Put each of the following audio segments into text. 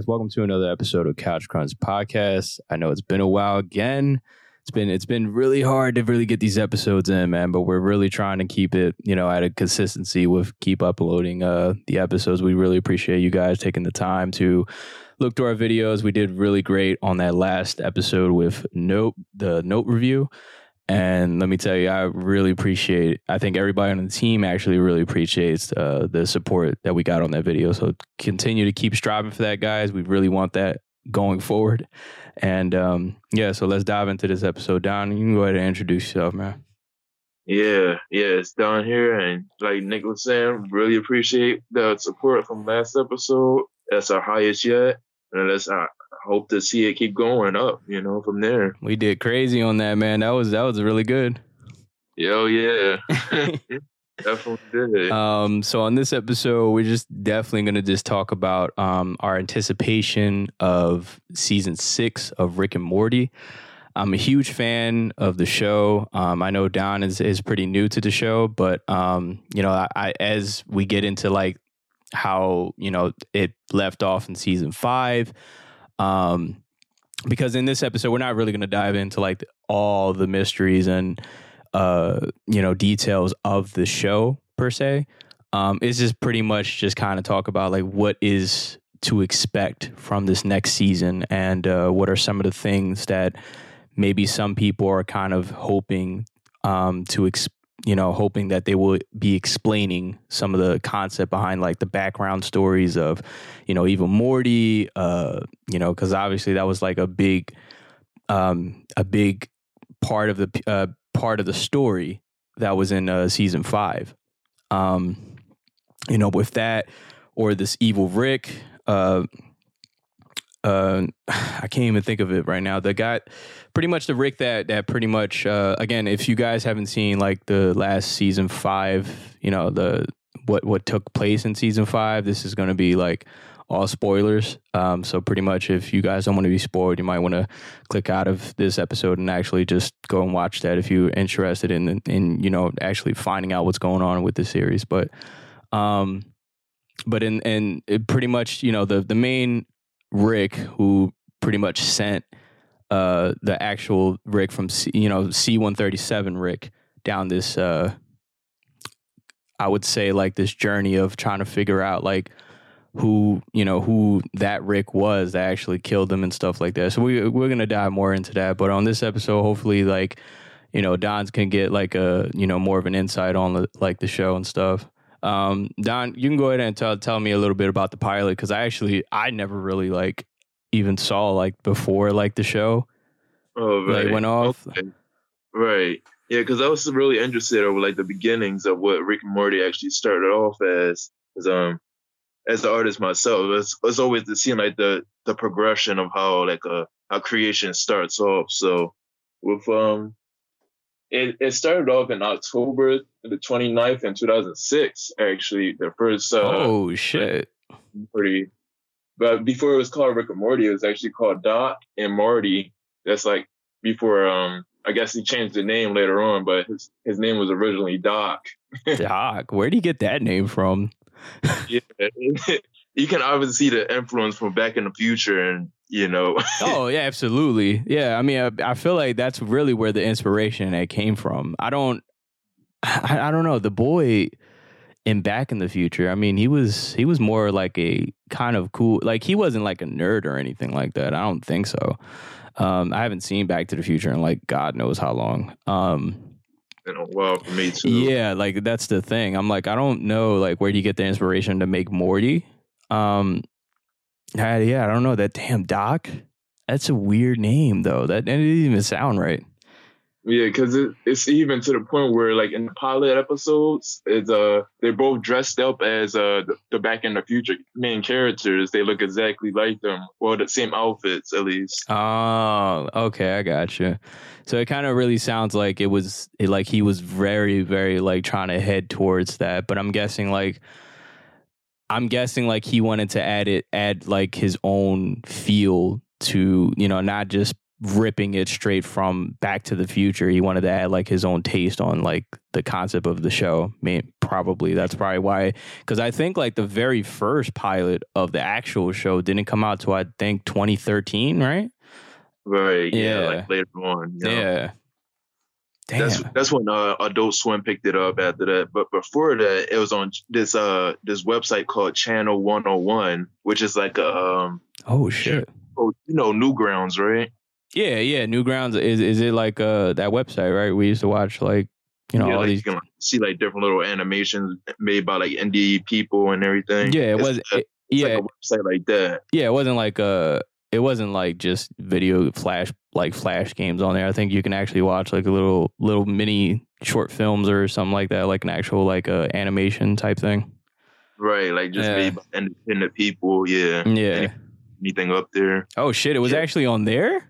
Guys, welcome to another episode of Couch Crunch Podcast. I know it's been a while again. It's been it's been really hard to really get these episodes in, man, but we're really trying to keep it, you know, at a consistency with keep uploading uh the episodes. We really appreciate you guys taking the time to look to our videos. We did really great on that last episode with Note, the Note review. And let me tell you, I really appreciate. I think everybody on the team actually really appreciates uh, the support that we got on that video. So continue to keep striving for that, guys. We really want that going forward. And um, yeah, so let's dive into this episode. Don, you can go ahead and introduce yourself, man. Yeah, yeah, it's Don here, and like Nick was saying, really appreciate the support from last episode. That's our highest yet, and that's our hope to see it keep going up, you know, from there. We did crazy on that, man. That was that was really good. Yo, yeah. definitely did. Um, so on this episode, we're just definitely gonna just talk about um our anticipation of season six of Rick and Morty. I'm a huge fan of the show. Um, I know Don is is pretty new to the show, but um, you know, I, I as we get into like how you know it left off in season five, um, because in this episode we're not really going to dive into like all the mysteries and uh, you know details of the show per se. Um, it's just pretty much just kind of talk about like what is to expect from this next season and uh, what are some of the things that maybe some people are kind of hoping um, to ex- you know hoping that they will be explaining some of the concept behind like the background stories of you know even Morty uh you know cuz obviously that was like a big um a big part of the uh part of the story that was in uh season 5 um you know with that or this evil Rick uh uh I can't even think of it right now. The guy pretty much the Rick that that pretty much uh again if you guys haven't seen like the last season 5, you know, the what what took place in season 5, this is going to be like all spoilers. Um so pretty much if you guys don't want to be spoiled, you might want to click out of this episode and actually just go and watch that if you're interested in in you know actually finding out what's going on with the series, but um but in and pretty much, you know, the the main Rick, who pretty much sent uh, the actual Rick from C, you know C one thirty seven Rick down this uh, I would say like this journey of trying to figure out like who you know who that Rick was that actually killed him and stuff like that. So we we're gonna dive more into that. But on this episode, hopefully like you know Don's can get like a you know more of an insight on the, like the show and stuff. Um, Don, you can go ahead and tell tell me a little bit about the pilot because I actually I never really like even saw like before like the show. Oh, right. Like went off. Okay. Right. Yeah, because I was really interested over like the beginnings of what Rick and Morty actually started off as. As um, as the artist myself, it's, it's always to see like the the progression of how like a how creation starts off. So with um it, it started off in October the 29th in 2006, actually. The first. Uh, oh, shit. Pretty. But before it was called Rick and Morty, it was actually called Doc and Marty. That's like before, um, I guess he changed the name later on, but his, his name was originally Doc. Doc? Where would he get that name from? yeah. you can obviously see the influence from Back in the Future and you know. oh yeah, absolutely. Yeah, I mean, I, I, feel like that's really where the inspiration that came from. I don't, I, I, don't know. The boy in Back in the Future. I mean, he was he was more like a kind of cool. Like he wasn't like a nerd or anything like that. I don't think so. Um, I haven't seen Back to the Future in like God knows how long. Um, a while for me too. Yeah, like that's the thing. I'm like, I don't know, like where do you get the inspiration to make Morty? Um, I, yeah, I don't know that damn Doc. That's a weird name though. That, that didn't even sound right. Yeah, because it, it's even to the point where, like in the pilot episodes, it's uh they're both dressed up as uh the, the Back in the Future main characters. They look exactly like them, well, the same outfits at least. Oh, okay, I got you. So it kind of really sounds like it was it, like he was very, very like trying to head towards that. But I'm guessing like I'm guessing like he wanted to add it, add like his own feel to you know not just ripping it straight from Back to the Future. He wanted to add like his own taste on like the concept of the show. I mean, probably that's probably why. Because I think like the very first pilot of the actual show didn't come out till I think 2013, right? Right. Yeah. yeah. Like later on. You know? Yeah. Damn. That's that's when uh, Adult Swim picked it up after that. But before that, it was on this uh this website called Channel 101, which is like a um oh shit. Oh, you know Newgrounds, right? Yeah, yeah. Newgrounds is is it like uh that website, right? We used to watch like you know yeah, all like these. You can see like different little animations made by like indie people and everything. Yeah, it it's, was. It, yeah, like a website like that. Yeah, it wasn't like uh it wasn't like just video flash like flash games on there. I think you can actually watch like a little little mini short films or something like that, like an actual like uh, animation type thing. Right, like just yeah. made by independent people. Yeah, yeah. anything up there? Oh shit! It was yeah. actually on there.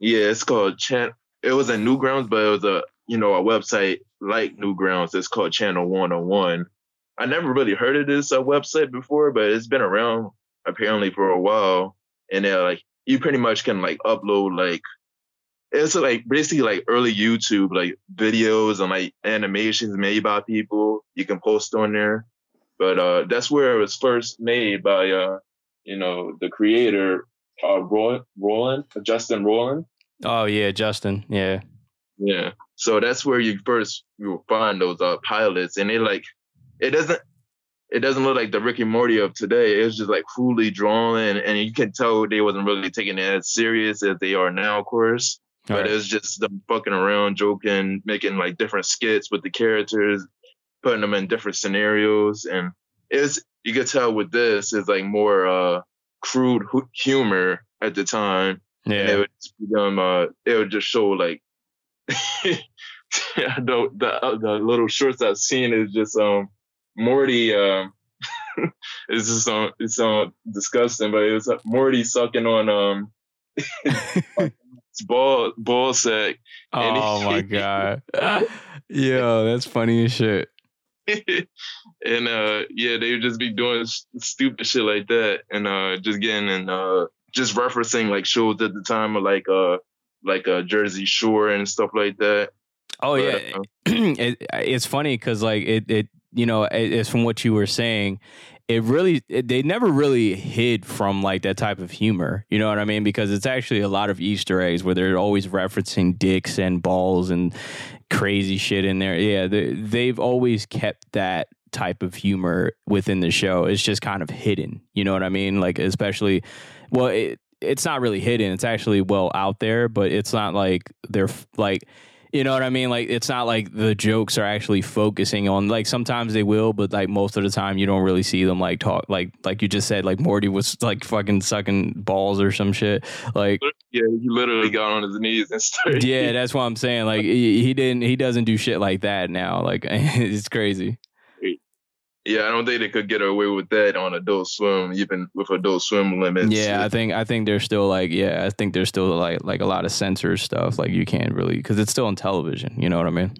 Yeah, it's called Chan. It was a Newgrounds, but it was a you know a website like Newgrounds. It's called Channel One Hundred One. I never really heard of this uh, website before, but it's been around apparently for a while and then like you pretty much can like upload like it's like basically like early YouTube like videos and like animations made by people you can post on there. But uh that's where it was first made by uh you know the creator uh Roland, Roland Justin Roiland. Oh yeah, Justin. Yeah. Yeah. So that's where you first you will find those uh pilots and it like it doesn't it doesn't look like the Rick and Morty of today. It was just like crudely drawn, and, and you can tell they wasn't really taking it as serious as they are now, of course. All but right. it was just them fucking around, joking, making like different skits with the characters, putting them in different scenarios, and it's you could tell with this is like more uh crude humor at the time. Yeah, and it would just become uh, it would just show like. the, the the little shorts I've seen is just um Morty, um, it's just so it's so disgusting, but it was Morty sucking on um ball ball sack. Oh he, my god, yo, that's funny as shit. and uh, yeah, they would just be doing stupid shit like that, and uh, just getting and uh, just referencing like shows at the time of like uh, like uh, Jersey Shore and stuff like that. Oh but, yeah, uh, it, it's funny because like it it you know, it's from what you were saying, it really it, they never really hid from like that type of humor. You know what I mean? Because it's actually a lot of Easter eggs where they're always referencing dicks and balls and crazy shit in there. Yeah, they, they've always kept that type of humor within the show. It's just kind of hidden. You know what I mean? Like especially, well, it, it's not really hidden. It's actually well out there, but it's not like they're like you know what I mean? Like it's not like the jokes are actually focusing on like sometimes they will, but like most of the time you don't really see them like talk like like you just said like Morty was like fucking sucking balls or some shit. Like yeah, he literally got on his knees and started. Yeah, that's what I'm saying. Like he, he didn't he doesn't do shit like that now. Like it's crazy. Yeah, I don't think they could get away with that on Adult Swim, even with Adult Swim limits. Yeah, I think I think there's still like yeah, I think there's still like like a lot of censor stuff. Like you can't really because it's still on television. You know what I mean?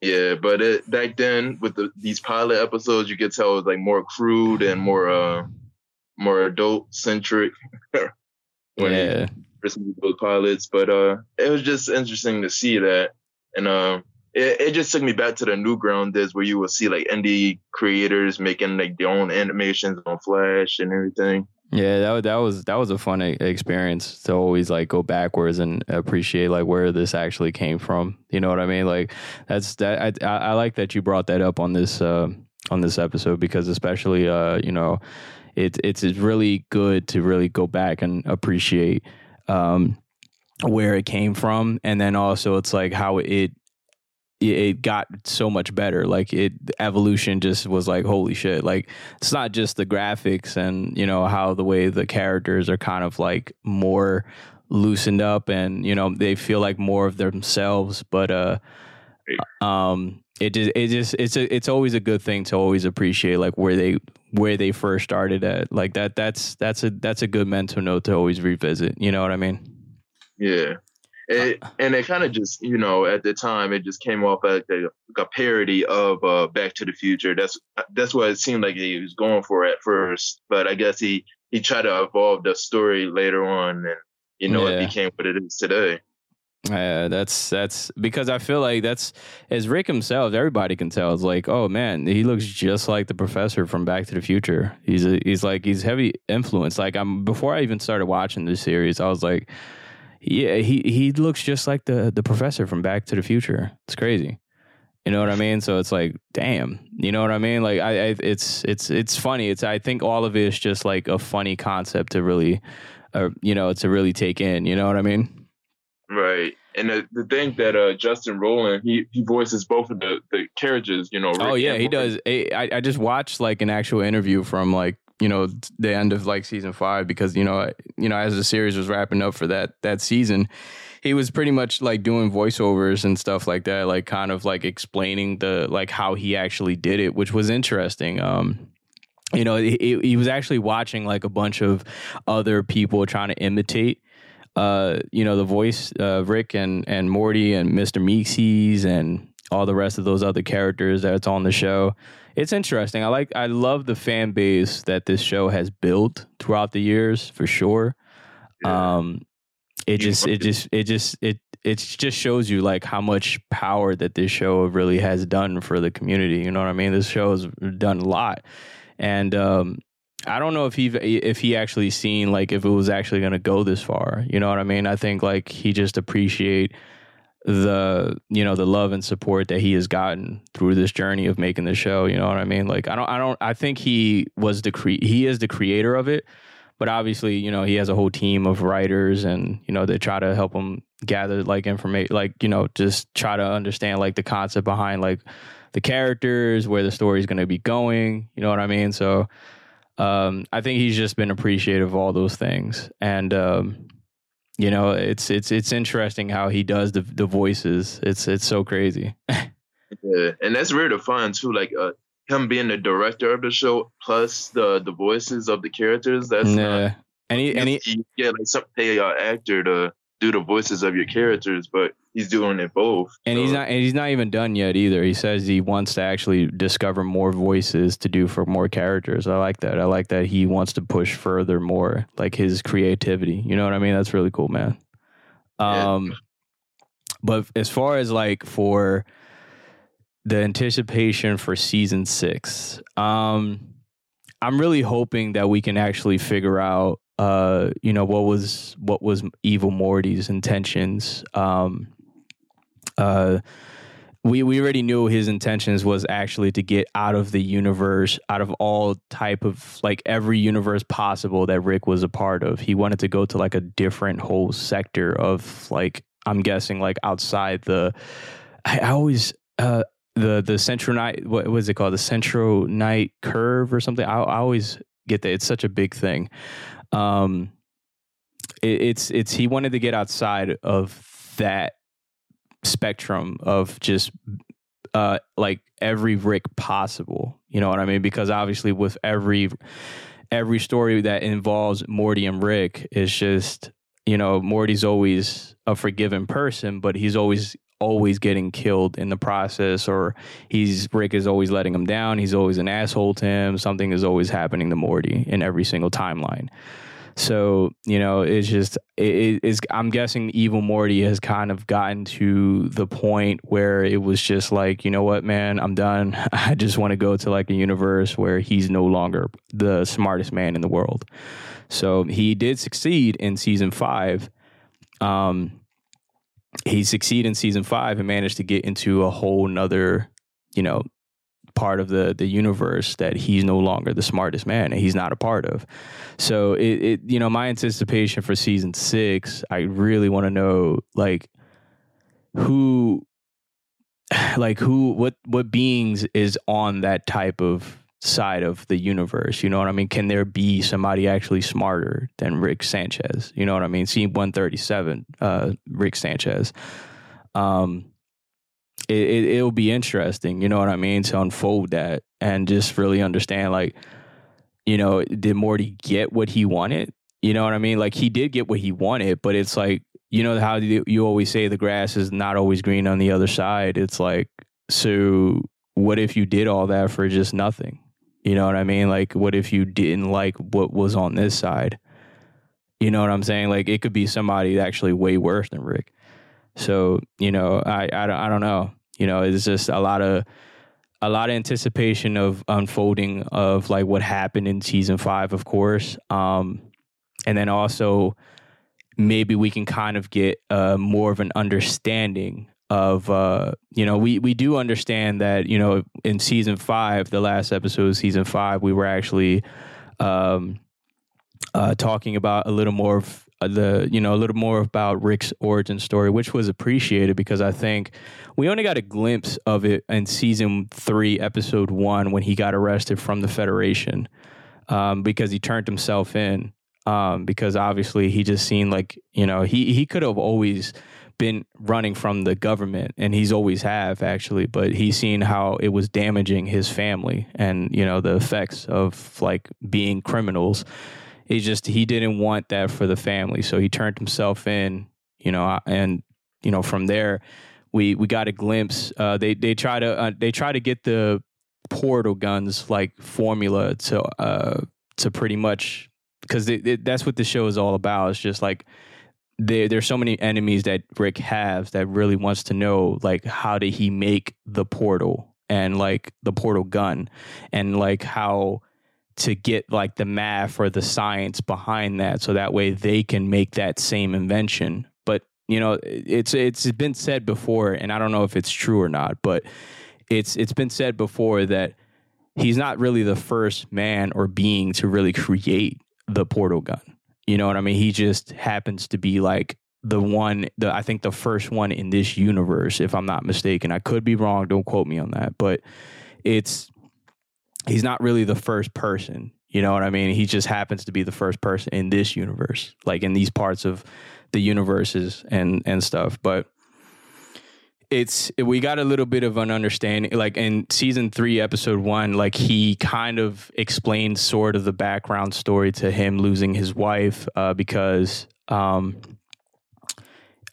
Yeah, but it, back then with the, these pilot episodes, you could tell it was like more crude and more uh more adult centric. when yeah, those pilots, but uh, it was just interesting to see that, and uh, it, it just took me back to the Newground days where you will see like indie creators making like their own animations on Flash and everything. Yeah, that that was that was a fun experience to always like go backwards and appreciate like where this actually came from. You know what I mean? Like that's that I I like that you brought that up on this uh, on this episode because especially uh you know it's it's really good to really go back and appreciate um where it came from and then also it's like how it it got so much better. Like it, evolution just was like, holy shit. Like it's not just the graphics and, you know, how the way the characters are kind of like more loosened up and, you know, they feel like more of themselves. But, uh, um, it just, it just, it's a, it's always a good thing to always appreciate like where they, where they first started at. Like that, that's, that's a, that's a good mental note to always revisit. You know what I mean? Yeah. It, and it kind of just, you know, at the time, it just came off as a, a parody of uh, Back to the Future. That's that's what it seemed like he was going for at first. But I guess he he tried to evolve the story later on, and you know, Yeah. it became what it is today. Yeah, that's that's because I feel like that's as Rick himself. Everybody can tell. It's like, oh man, he looks just like the professor from Back to the Future. He's a, he's like he's heavy influence. Like I'm before I even started watching this series, I was like, yeah, he he looks just like the the professor from Back to the Future. It's crazy. You know what I mean? So it's like, damn. You know what I mean? Like I, I it's it's it's funny. It's I think all of it is just like a funny concept to really, uh, you know, to really take in. You know what I mean? Right. And the, the thing that uh, Justin Rowland, he, he voices both of the, the characters, you know. Oh yeah, he does. I I just watched like an actual interview from like you know the end of like season five because you know you know as the series was wrapping up for that that season, he was pretty much like doing voiceovers and stuff like that, like kind of like explaining the like how he actually did it, which was interesting. Um, you know, he, he was actually watching like a bunch of other people trying to imitate uh, you know, the voice, uh, Rick and, and Morty and Mr. Meeseeks and all the rest of those other characters that's on the show. It's interesting. I like, I love the fan base that this show has built throughout the years for sure. Yeah. Um, it just, it just, it just, it, it just shows you like how much power that this show really has done for the community. You know what I mean? This show has done a lot. And, um, I don't know if he if he actually seen like if it was actually going to go this far. You know what I mean? I think like he just appreciate the you know the love and support that he has gotten through this journey of making the show. You know what I mean? Like I don't I don't I think he was the cre- he is the creator of it, but obviously you know he has a whole team of writers and you know they try to help him gather like information like you know just try to understand like the concept behind like the characters where the story is going to be going. You know what I mean? So um, I think he's just been appreciative of all those things, and um, you know, it's it's it's interesting how he does the the voices. It's it's so crazy. Yeah, and that's rare to find too. Like uh, him being the director of the show plus the the voices of the characters. That's yeah, and he and he you get like some pay an actor to do the voices of your characters, but he's doing it both. and he's not and he's not even done yet either. He says he wants to actually discover more voices to do for more characters. I like that. I like that he wants to push further more like his creativity. You know what I mean? That's really cool, man. Yeah. Um but as far as like for the anticipation for season 6, um I'm really hoping that we can actually figure out uh you know what was what was evil Morty's intentions um uh we we already knew his intentions was actually to get out of the universe out of all type of like every universe possible that Rick was a part of. He wanted to go to like a different whole sector of like I'm guessing like outside the I, always uh the the central finite what was it called? The central finite curve or something? I, I always get that. It's such a big thing. Um it, it's it's he wanted to get outside of that spectrum of just uh like every Rick possible. You know what I mean? Because obviously with every every story that involves Morty and Rick is just you know Morty's always a forgiven person, but he's always always getting killed in the process or he's Rick is always letting him down. He's always an asshole to him. Something is always happening to Morty in every single timeline. So you know, it's just it is. I'm guessing Evil Morty has kind of gotten to the point where it was just like, you know what, man, I'm done. I just want to go to like a universe where he's no longer the smartest man in the world. So he did succeed in season five. Um, he succeeded in season five and managed to get into a whole nother, you know, part of the the universe that he's no longer the smartest man and he's not a part of. So it, it you know, my anticipation for season six, I really want to know like who like who what what beings is on that type of side of the universe. You know what I mean? Can there be somebody actually smarter than Rick Sanchez? You know what I mean? Thirty seven, uh, Rick Sanchez. Um, it, it it'll be interesting. You know what I mean? To unfold that and just really understand, like, you know, did Morty get what he wanted? You know what I mean? Like he did get what he wanted, but it's like you know how you you always say the grass is not always green on the other side. It's like so. What if you did all that for just nothing? You know what I mean? Like, what if you didn't like what was on this side? You know what I'm saying? Like it could be somebody actually way worse than Rick. So you know, I I don't I don't know. You know, it's just a lot of a lot of anticipation of unfolding of like what happened in season five, of course. Um, and then also maybe we can kind of get uh, more of an understanding of uh, you know we we do understand that you know in season five, the last episode of season five, we were actually um, uh, talking about a little more of the you know a little more about Rick's origin story, which was appreciated because I think we only got a glimpse of it in season three, episode one, when he got arrested from the Federation um, because he turned himself in. Um, because obviously he just seemed like you know he he could have always been running from the government and he's always have actually but he's seen how it was damaging his family and you know the effects of like being criminals he just he didn't want that for the family. So he turned himself in you know and you know from there we we got a glimpse uh, they they try to uh, they try to get the portal guns like formula to uh to pretty much because that's what the show is all about. It's just like there there's so many enemies that Rick has that really wants to know like how did he make the portal and like the portal gun and like how to get like the math or the science behind that so that way they can make that same invention but you know it's it's been said before and I don't know if it's true or not but it's it's been said before that he's not really the first man or being to really create the portal gun you know what I mean? He just happens to be like the one the I think the first one in this universe, if I'm not mistaken. I could be wrong, don't quote me on that. But it's he's not really the first person. You know what I mean? He just happens to be the first person in this universe, like in these parts of the universes and and stuff. But it's we got a little bit of an understanding like in season three episode one like he kind of explained sort of the background story to him losing his wife uh, because um,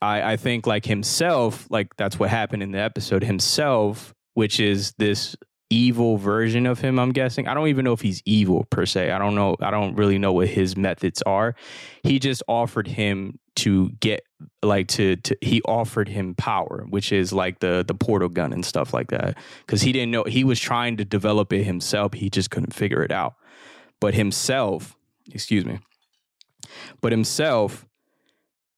I, I think like himself like that's what happened in the episode himself which is this evil version of him i'm guessing. I don't even know if he's evil per se. I don't know. I don't really know what his methods are. He just offered him to get like to, to he offered him power which is like the the portal gun and stuff like that. Because he didn't know he was trying to develop it himself. He just couldn't figure it out. But himself excuse me. But himself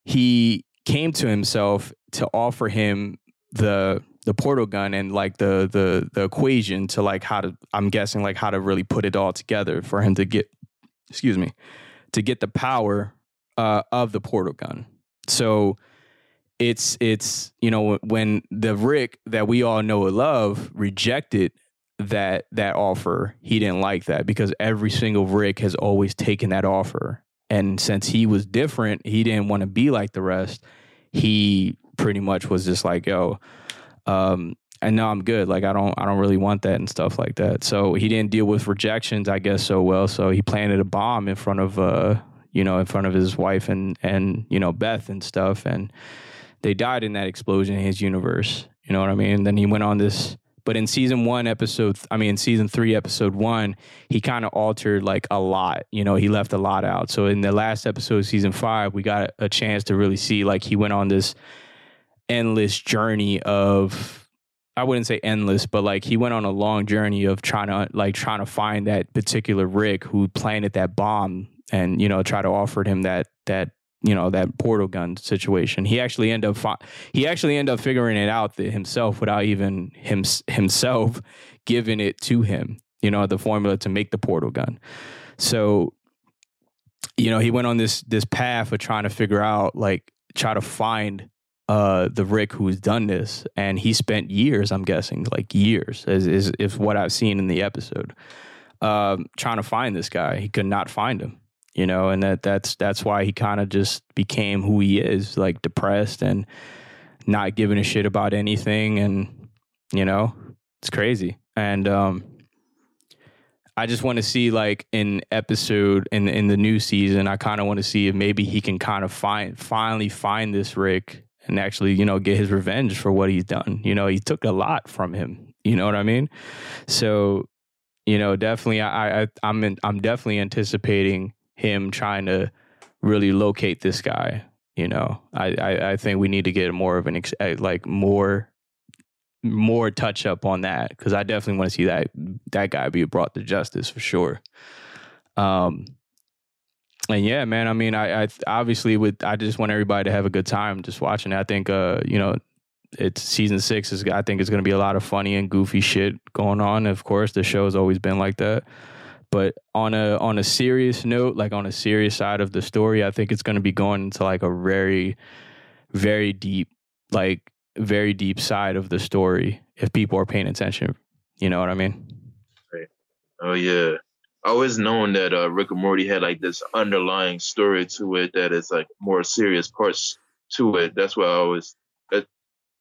he came to himself to offer him the the portal gun and like the the the equation to like how to I'm guessing like how to really put it all together for him to get excuse me to get the power uh, of the portal gun. So it's it's you know when the Rick that we all know and love rejected that that offer, he didn't like that because every single Rick has always taken that offer. And since he was different, he didn't want to be like the rest. He pretty much was just like, yo, um, and now I'm good. Like I don't I don't really want that and stuff like that. So he didn't deal with rejections, I guess, so well. So he planted a bomb in front of uh, you know, in front of his wife and and, you know, Beth and stuff. And they died in that explosion in his universe. You know what I mean? And then he went on this but in season one, episode, I mean, in season three, episode one, he kind of altered like a lot. You know, he left a lot out. So in the last episode, season five, we got a chance to really see like he went on this endless journey of I wouldn't say endless, but like he went on a long journey of trying to like trying to find that particular Rick who planted that bomb and you know try to offer him that that you know that portal gun situation. He actually end up fi- he actually end up figuring it out himself without even him himself giving it to him. You know the formula to make the portal gun. So you know he went on this this path of trying to figure out like try to find uh, the Rick who's done this, and he spent years, I'm guessing, like years, is is, is what I've seen in the episode, um, trying to find this guy. He could not find him, you know, and that that's that's why he kind of just became who he is, like depressed and not giving a shit about anything, and you know, it's crazy. And um, I just want to see like in episode in in the new season. I kind of want to see if maybe he can kind of find finally find this Rick and actually, you know, get his revenge for what he's done. You know, he took a lot from him. You know what I mean? So, you know, definitely, I, I I'm in, I'm definitely anticipating him trying to really locate this guy. You know, I, I, I think we need to get more of an ex- uh, like more more touch up on that because I definitely want to see that that guy be brought to justice for sure. Um, and yeah, man. I mean, I, I obviously would. I just want everybody to have a good time just watching. It. I think, uh, you know, it's season six is. I think it's going to be a lot of funny and goofy shit going on. Of course, the show has always been like that. But on a on a serious note, like on a serious side of the story, I think it's going to be going into like a very, very deep, like very deep side of the story if people are paying attention. You know what I mean? Right. Oh yeah. I always known that uh, Rick and Morty had like this underlying story to it that is like more serious parts to it. That's what I always that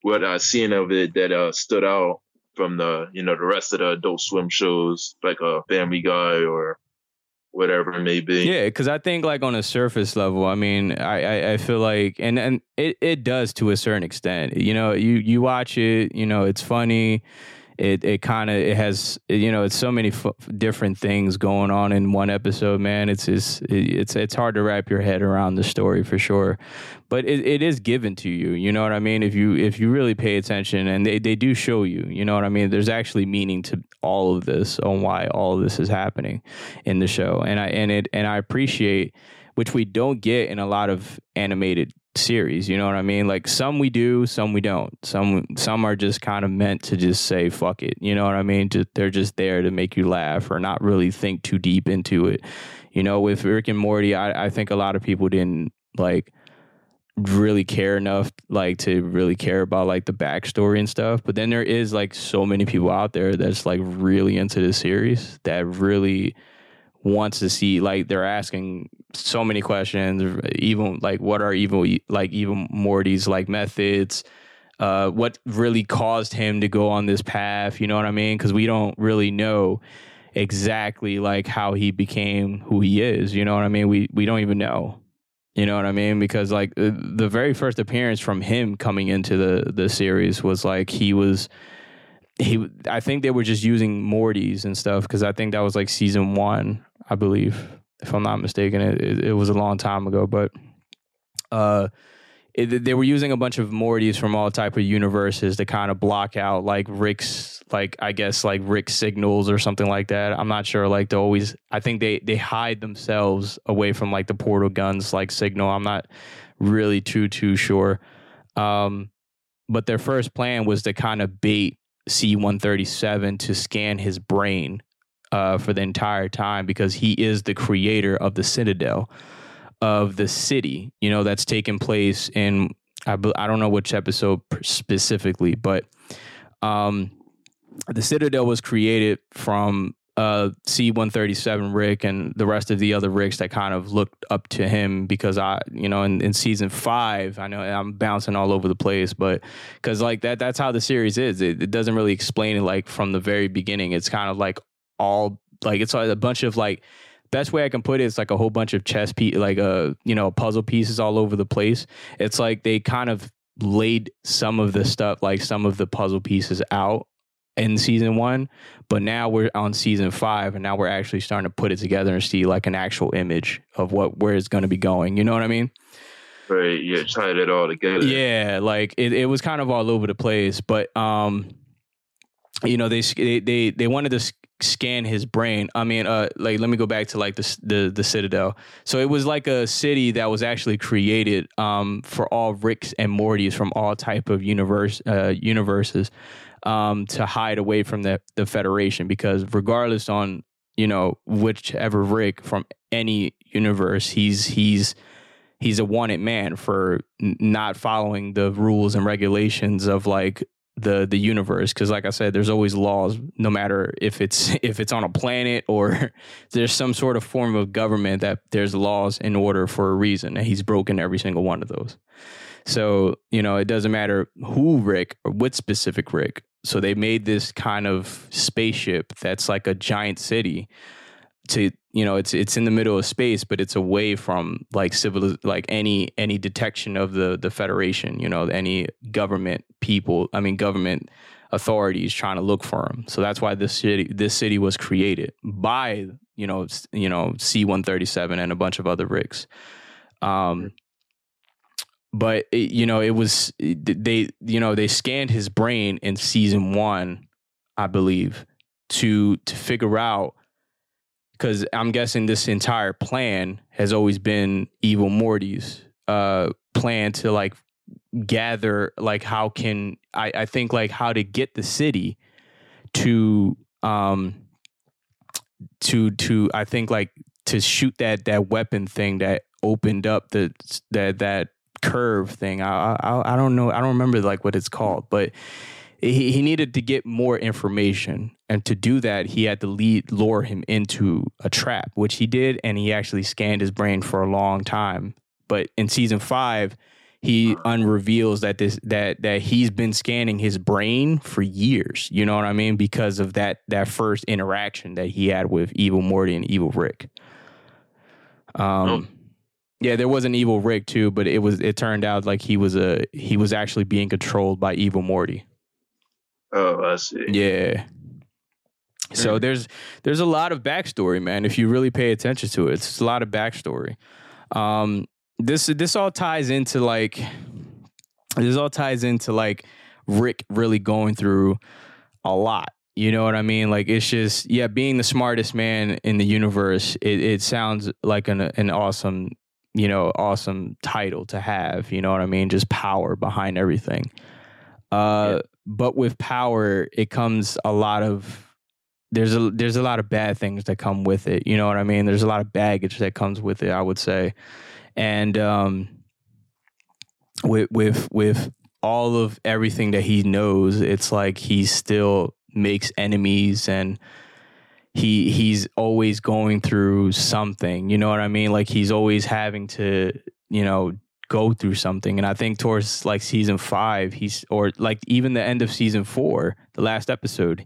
what I seen of it that uh, stood out from the you know the rest of the Adult Swim shows like a uh, Family Guy or whatever it may be. Yeah, because I think like on a surface level, I mean, I, I, I feel like and and it, it does to a certain extent. You know, you you watch it, you know, it's funny it it kind of it has you know it's so many f- different things going on in one episode man. It's it's it's it's hard to wrap your head around the story for sure. But it, it is given to you you know what i mean? If you if you really pay attention and they, they do show you you know what i mean? There's actually meaning to all of this on why all this is happening in the show. And i and it and i appreciate which we don't get in a lot of animated series. You know what I mean? Like some we do, some we don't. Some some are just kind of meant to just say fuck it. You know what I mean? To, they're just there to make you laugh or not really think too deep into it. You know, with Rick and Morty, I, I think a lot of people didn't like really care enough like to really care about like the backstory and stuff. But then there is like so many people out there that's like really into the series that really wants to see like they're asking so many questions even like what are evil like even morty's like methods uh what really caused him to go on this path you know what i mean? Because we don't really know exactly like how he became who he is you know what i mean? We we don't even know you know what i mean? Because like the very first appearance from him coming into the the series was like he was he I think they were just using Morty's and stuff because I think that was like season one, I believe, if I'm not mistaken. It, it, it was a long time ago, but uh, they were using a bunch of Mortys from all type of universes to kind of block out like Rick's, like I guess like Rick signals or something like that. I'm not sure. Like they always, I think they they hide themselves away from like the portal guns like signal. I'm not really too too sure. Um, but their first plan was to kind of bait C137 to scan his brain uh, for the entire time because he is the creator of the Citadel of the city, you know, that's taken place in, I, I don't know which episode specifically, but um, the Citadel was created from uh, C137 Rick and the rest of the other Ricks that kind of looked up to him because I, you know, in, in season five, I know I'm bouncing all over the place, but because like that, that's how the series is. It, it doesn't really explain it like from the very beginning. It's kind of like all like it's a bunch of like best way I can put it, it is like a whole bunch of chess piece, like a uh, you know puzzle pieces all over the place. It's like they kind of laid some of the stuff, like some of the puzzle pieces out in season one, but now we're on season five, and now we're actually starting to put it together and see like an actual image of what where it's going to be going. You know what I mean? Right. Yeah. Tied it all together. Yeah. Like it, it was kind of all over the place, but um, you know they they they, they wanted to scan his brain. I mean, uh, like let me go back to like the the the Citadel. So it was like a city that was actually created um for all Ricks and Mortys from all type of universe uh universes um, to hide away from the, the Federation because regardless on you know whichever Rick from any universe, he's he's he's a wanted man for not following the rules and regulations of like the the universe. Because like i said there's always laws no matter if it's if it's on a planet or there's some sort of form of government that there's laws in order for a reason and he's broken every single one of those so you know it doesn't matter who rick or what specific rick. So they made this kind of spaceship that's like a giant city to you know it's it's in the middle of space but it's away from like civil like any any detection of the the federation you know any government people i mean government authorities trying to look for them so that's why this city this city was created by you know you know c137 and a bunch of other ricks. Um, but it, you know, it was they you know they scanned his brain in season one, I believe, to to figure out because I'm guessing this entire plan has always been Evil Morty's uh, plan to like gather like how can I, I think like how to get the city to um to to I think like to shoot that that weapon thing that opened up the that that curve thing. I I I don't know. I don't remember like what it's called, but he, he needed to get more information. And to do that, he had to lead lure him into a trap, which he did, and he actually scanned his brain for a long time. But in season five, he unreveals that this that that he's been scanning his brain for years. You know what I mean? Because of that that first interaction that he had with Evil Morty and Evil Rick. Um, oh. Yeah, there was an Evil Rick too, but it was it turned out like he was a he was actually being controlled by Evil Morty. Oh, I see. Yeah. So hmm. there's there's a lot of backstory, man. If you really pay attention to it, it's a lot of backstory. Um, this this all ties into like this all ties into like Rick really going through a lot. You know what I mean? Like it's just yeah, being the smartest man in the universe. It, it sounds like an an awesome you know awesome title to have. You know what I mean? Just power behind everything. Uh, yeah. but with power, it comes a lot of there's a there's a lot of bad things that come with it. You know what I mean? There's a lot of baggage that comes with it. I would say, and um, with with with all of everything that he knows, it's like he still makes enemies and he he's always going through something. You know what I mean? Like he's always having to you know go through something. And I think towards like season five, he's or like even the end of season four, the last episode,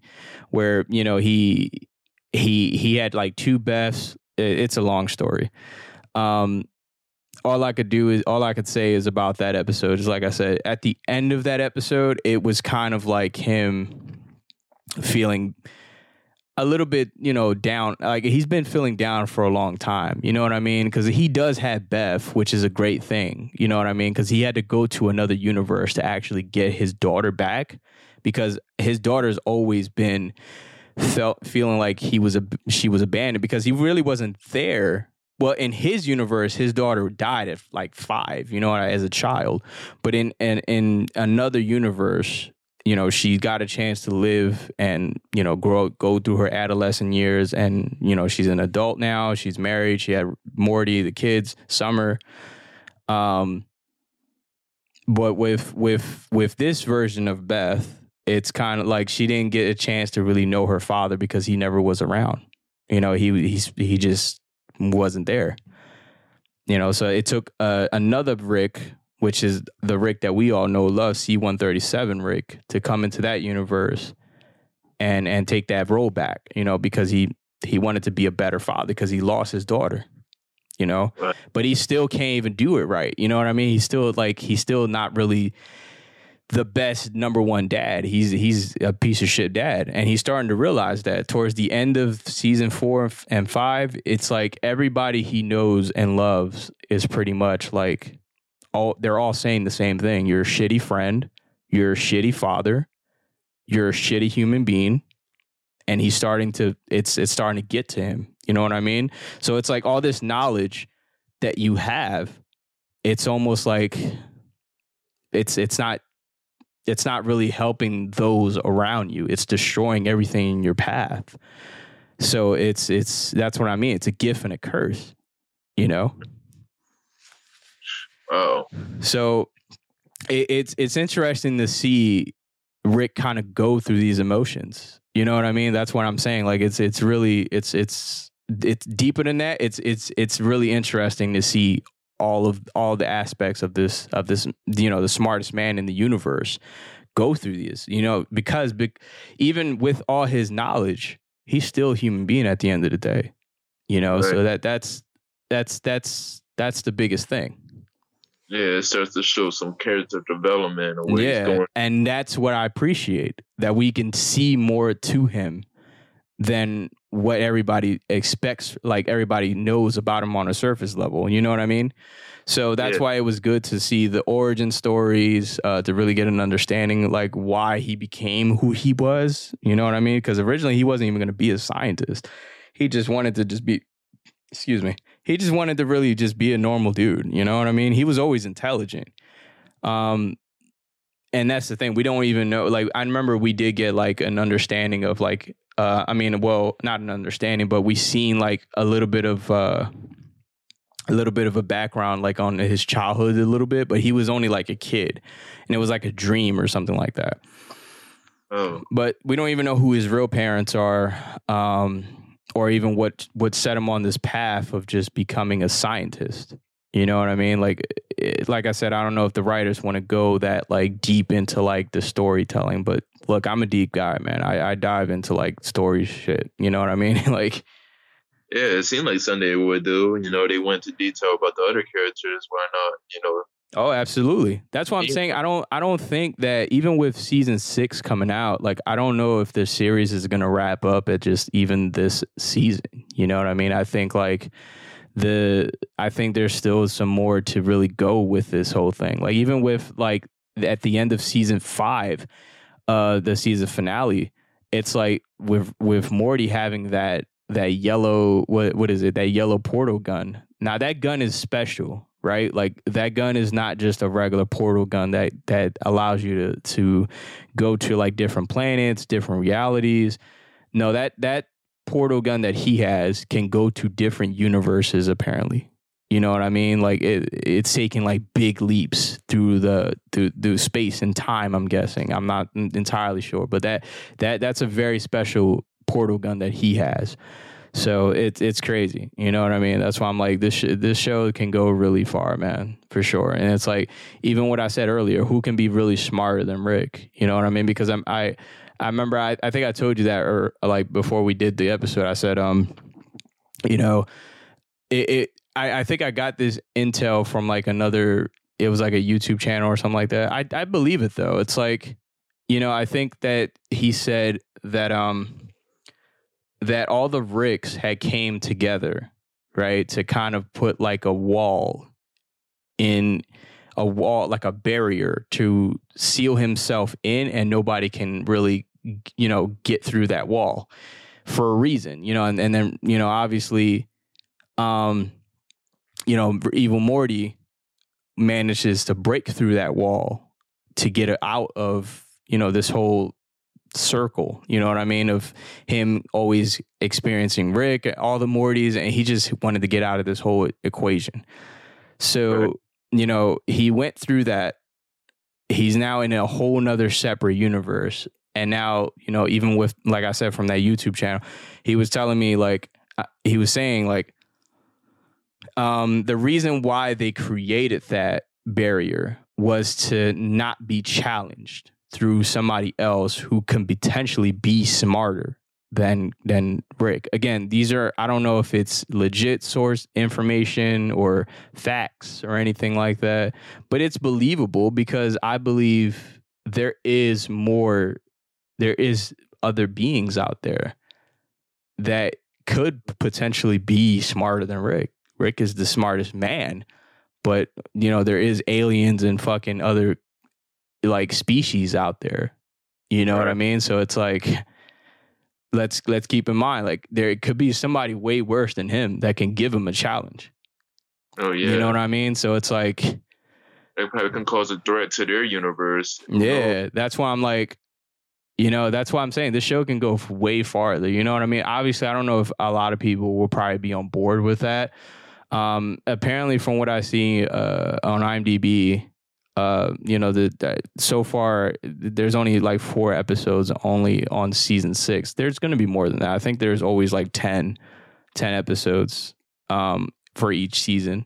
where you know he he he had like two Beths. It's a long story. Um, all I could do is all I could say is about that episode is like I said at the end of that episode, it was kind of like him feeling a little bit, you know, down. Like he's been feeling down for a long time. You know what I mean? Because he does have Beth, which is a great thing. You know what I mean? Because he had to go to another universe to actually get his daughter back. Because his daughter's always been felt feeling like he was a she was abandoned because he really wasn't there. Well, in his universe, his daughter died at like five, you know, as a child. But in in, in another universe, you know she got a chance to live and you know grow go through her adolescent years and you know she's an adult now. She's married. She had morty the kids summer. Um but with with with this version of beth it's kind of like she didn't get a chance to really know her father because he never was around. You know he he's he just wasn't there. You know so it took uh, another rick which is the Rick that we all know love, C137 Rick, to come into that universe and and take that role back, you know, because he he wanted to be a better father because he lost his daughter, you know. Right. But he still can't even do it right. You know what I mean? He's still like he's still not really the best number one dad. He's he's a piece of shit dad, and he's starting to realize that towards the end of season four and five, it's like everybody he knows and loves is pretty much like all they're all saying the same thing. You're a shitty friend, you're a shitty father, you're a shitty human being. And he's starting to it's it's starting to get to him. You know what I mean? So it's like all this knowledge that you have, it's almost like it's it's not it's not really helping those around you. It's destroying everything in your path. So it's it's that's what I mean. It's a gift and a curse, you know? Oh. So it, it's it's interesting to see Rick kind of go through these emotions. You know what I mean? That's what I'm saying. Like it's it's really it's it's it's deeper than that. It's it's it's really interesting to see all of all the aspects of this of this you know the smartest man in the universe go through these. You know because be, even with all his knowledge, he's still a human being at the end of the day. You know, right. so that that's that's that's that's the biggest thing. Yeah, it starts to show some character development and where yeah, going. And that's what I appreciate that we can see more to him than what everybody expects, like everybody knows about him on a surface level. You know what I mean? So that's Yeah. why it was good to see the origin stories, uh, to really get an understanding like why he became who he was. You know what I mean? Because originally he wasn't even going to be a scientist. He just wanted to just be, excuse me, he just wanted to really just be a normal dude. You know what I mean? He was always intelligent. Um, and that's the thing we don't even know like i remember we did get like an understanding of like uh i mean well not an understanding but we seen like a little bit of uh a little bit of a background like on his childhood a little bit but he was only like a kid and it was like a dream or something like that Oh, but we don't even know who his real parents are um or even what what set him on this path of just becoming a scientist you know what i mean like it, like i said i don't know if the writers want to go that like deep into like the storytelling but look i'm a deep guy man i, I dive into like story shit you know what i mean like yeah. It seemed like Sunday would do. You know, they went to detail about the other characters. Why not? You know, Oh, absolutely. That's why I'm saying I don't I don't think that even with season 6 coming out, like I don't know if the series is going to wrap up at just even this season. You know what I mean? I think like the I think there's still some more to really go with this whole thing. Like even with like at the end of season 5, uh the season finale, it's like with with Morty having that that yellow what what is it? That yellow portal gun. Now that gun is special, right? Like that gun is not just a regular portal gun that that allows you to to go to like different planets, different realities. No, that that portal gun that he has can go to different universes apparently. You know what I mean? Like it, it's taking like big leaps through the through, through space and time. I'm guessing. I'm not entirely sure, but that that that's a very special portal gun that he has. So it's it's crazy. You know what I mean? That's why I'm like this. Sh- this show can go really far, man, for sure. And it's like even what I said earlier. Who can be really smarter than Rick? You know what I mean? Because I'm I I remember I I think I told you that or like before we did the episode. I said um, you know, it. it I, I think I got this intel from like another. It was like a YouTube channel or something like that. I I believe it though. It's like, you know, I think that he said that um that all the Ricks had came together, right, to kind of put like a wall in a wall, like a barrier to seal himself in, and nobody can really, you know, get through that wall for a reason, you know, and, and then, you know, obviously, um, you know, Evil Morty manages to break through that wall to get out of, you know, this whole circle, you know what I mean? Of him always experiencing Rick, all the Mortys, and he just wanted to get out of this whole equation. So, Right. you know, he went through that. He's now in a whole nother separate universe. And now, you know, even with, like I said, from that YouTube channel, he was telling me, like, uh, he was saying, like, um, the reason why they created that barrier was to not be challenged through somebody else who can potentially be smarter than than Rick. Again, these are I don't know if it's legit source information or facts or anything like that, but it's believable because I believe there is more there is other beings out there that could potentially be smarter than Rick. Rick is the smartest man, but you know there is aliens and fucking other like species out there. You know what I mean? So it's like let's let's keep in mind like there could be somebody way worse than him that can give him a challenge. oh yeah, You know what I mean? So it's like it probably can cause a threat to their universe. you know? Yeah, that's why I'm like, you know, that's why I'm saying this show can go way farther. You know what I mean? Obviously, I don't know if a lot of people will probably be on board with that. Um, apparently, from what I see uh, on IMDb, uh, you know, the, the so far there's only like four episodes only on season six. There's going to be more than that. I think there's always like 10, 10 episodes um, for each season.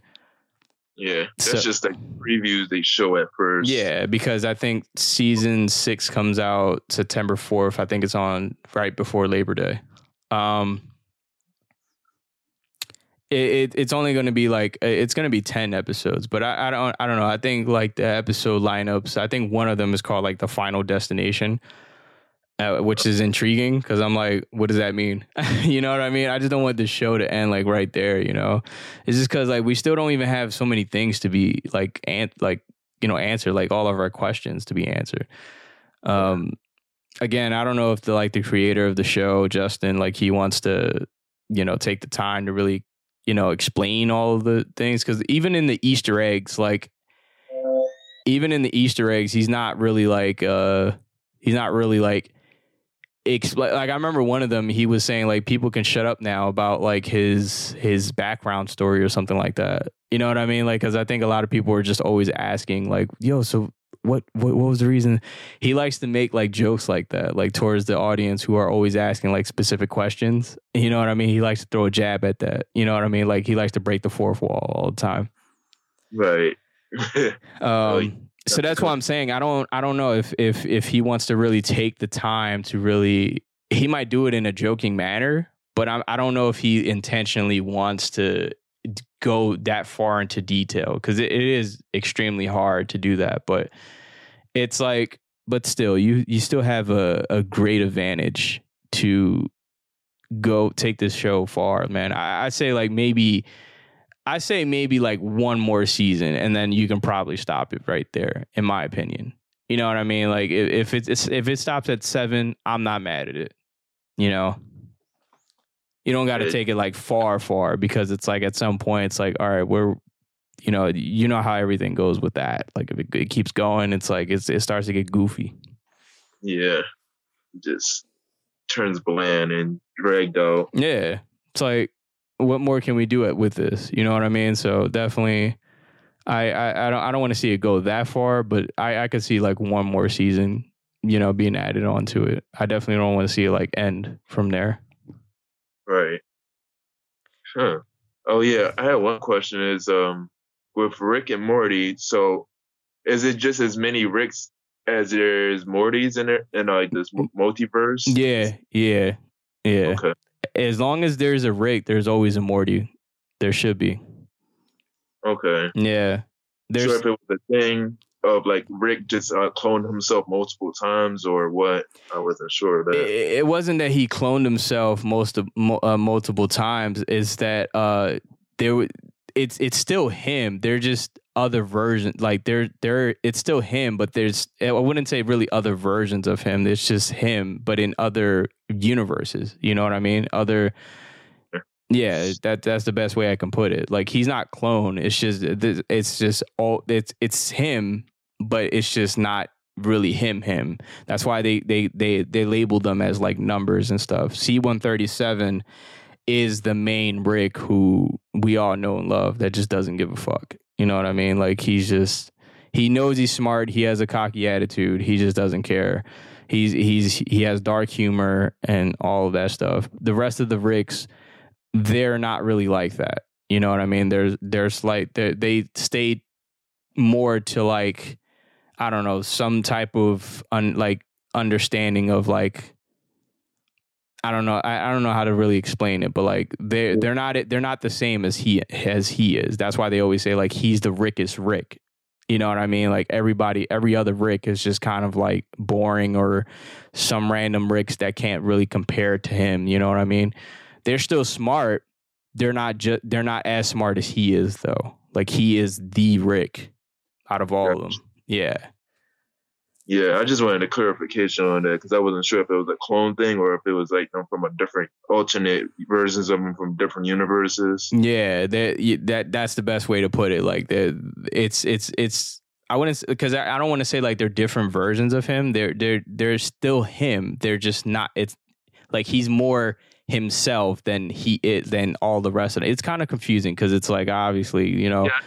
Yeah, that's So- just like previews they show at first. Yeah, because I think season six comes out September fourth. I think it's on right before Labor Day. Um, it, it it's only going to be like it's going to be ten episodes, but I, I don't I don't know. I think like the episode lineups. I think one of them is called like the Final Destination. uh, which is intriguing because I'm like, what does that mean? you know what I mean? I just don't want the show to end like right there. You know, it's just because like we still don't even have so many things to be like and like you know answer like all of our questions to be answered. Um, again, I don't know if the like the creator of the show, Justin, like he wants to you know take the time to really you know explain all of the things because even in the Easter eggs, like even in the Easter eggs, he's not really like uh he's not really like expl- like I remember one of them he was saying like people can shut up now about like his his background story or something like that. You know what I mean? Like cuz I think a lot of people are just always asking like yo so what, what what was the reason? He likes to make like jokes like that like towards the audience who are always asking like specific questions. You know what i mean? He likes to throw a jab at that. You know what i mean? Like he likes to break the fourth wall all the time. Right. Um so that's why I'm saying. I don't I don't know if if if he wants to really take the time to really he might do it in a joking manner, but I'm, I don't know if he intentionally wants to go that far into detail because it, it is extremely hard to do that. But it's like, but still, you you still have a, a great advantage to go take this show far, man. I, I say like maybe I say maybe like one more season, and then you can probably stop it right there, in my opinion. You know what I mean? Like if, if it's if it stops at seven, I'm not mad at it. You know, you don't got to take it like far, far because it's like at some point it's like, all right, we're, you know, you know how everything goes with that. Like if it, it keeps going, it's like it's, it starts to get goofy. Yeah, just turns bland and dragged out. Yeah, it's like what more can we do it with this? You know what I mean? So definitely, I I, I don't I don't want to see it go that far, but I I could see like one more season, you know, being added onto it. I definitely don't want to see it like end from there. Right. Huh. Oh yeah, I had one question. Is um with Rick and Morty, so is it just as many Ricks as there's Mortys in it in like this multiverse? Yeah, yeah, yeah. Okay as long as there's a Rick, there's always a Morty. There should be. Okay. Yeah. There's sure if it was a thing of like Rick just uh, cloned himself multiple times or what? I wasn't sure that. It, it wasn't that he cloned himself most of uh, multiple times. Is that uh there? It's it's still him. They're just other versions like they're they're it's still him but there's i wouldn't say really other versions of him it's just him but in other universes you know what i mean other yeah that that's the best way i can put it like he's not clone it's just it's just all it's it's him but it's just not really him him that's why they they they they labeled them as like numbers and stuff c137 is the main Rick who we all know and love that just doesn't give a fuck. You know what I mean? Like he's just he knows he's smart. He has a cocky attitude. He just doesn't care. He's he's he has dark humor and all of that stuff. The rest of the Ricks, they're not really like that. You know what I mean? There's there's like they they stayed more to like I don't know some type of un, like understanding of like I don't know. I, I don't know how to really explain it, but like they're they're not they're not the same as he as he is. That's why they always say like he's the Rickest Rick. You know what I mean? Like everybody, every other Rick is just kind of like boring or some random Ricks that can't really compare to him. You know what I mean? They're still smart. They're not just they're not as smart as he is though. Like he is the Rick out of all of them. Yeah. Yeah, I just wanted a clarification on that because I wasn't sure if it was a clone thing or if it was like them from a different alternate versions of them from different universes. Yeah, that that that's the best way to put it. Like it's it's it's. I wouldn't because I, I don't want to say like they're different versions of him. They're they're they're still him. They're just not. It's like he's more himself than he is than all the rest of it. It's kind of confusing because it's like obviously you know. Yeah,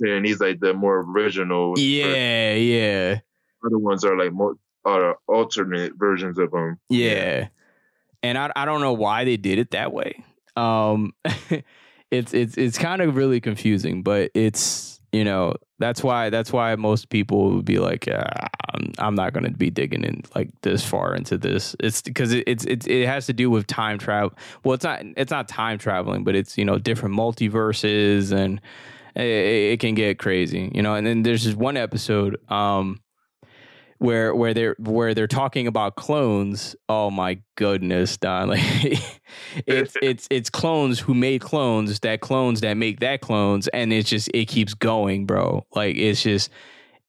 and he's like the more original. Yeah, person. yeah other ones are like more are alternate versions of them. Yeah. And I I don't know why they did it that way. Um it's it's it's kind of really confusing, but it's you know that's why that's why most people would be like I'm, I'm not going to be digging in like this far into this it's because it, it's it's it has to do with time travel well it's not it's not time traveling but it's you know different multiverses and it, it can get crazy you know and then there's this one episode um where where they're where they're talking about clones. Oh my goodness, Don! Like it's it's it's clones who made clones that clones that make that clones, and it's just it keeps going, bro. Like it's just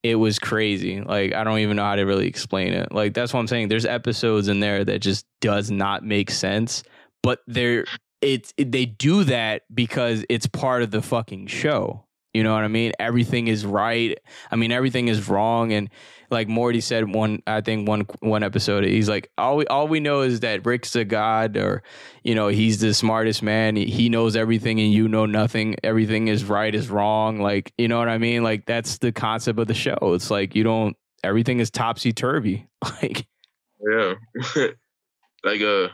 it was crazy. Like I don't even know how to really explain it. Like that's what I'm saying. There's episodes in there that just does not make sense, but they're it's it, they do that because it's part of the fucking show. You know what I mean? Everything is right. I mean, everything is wrong. And like Morty said one, I think one one episode, he's like, all we all we know is that Rick's a god, or you know, he's the smartest man. He, knows everything, and you know nothing. Everything is right is wrong. Like you know what I mean? Like that's the concept of the show. It's like you don't. Everything is topsy turvy. Like yeah, like uh,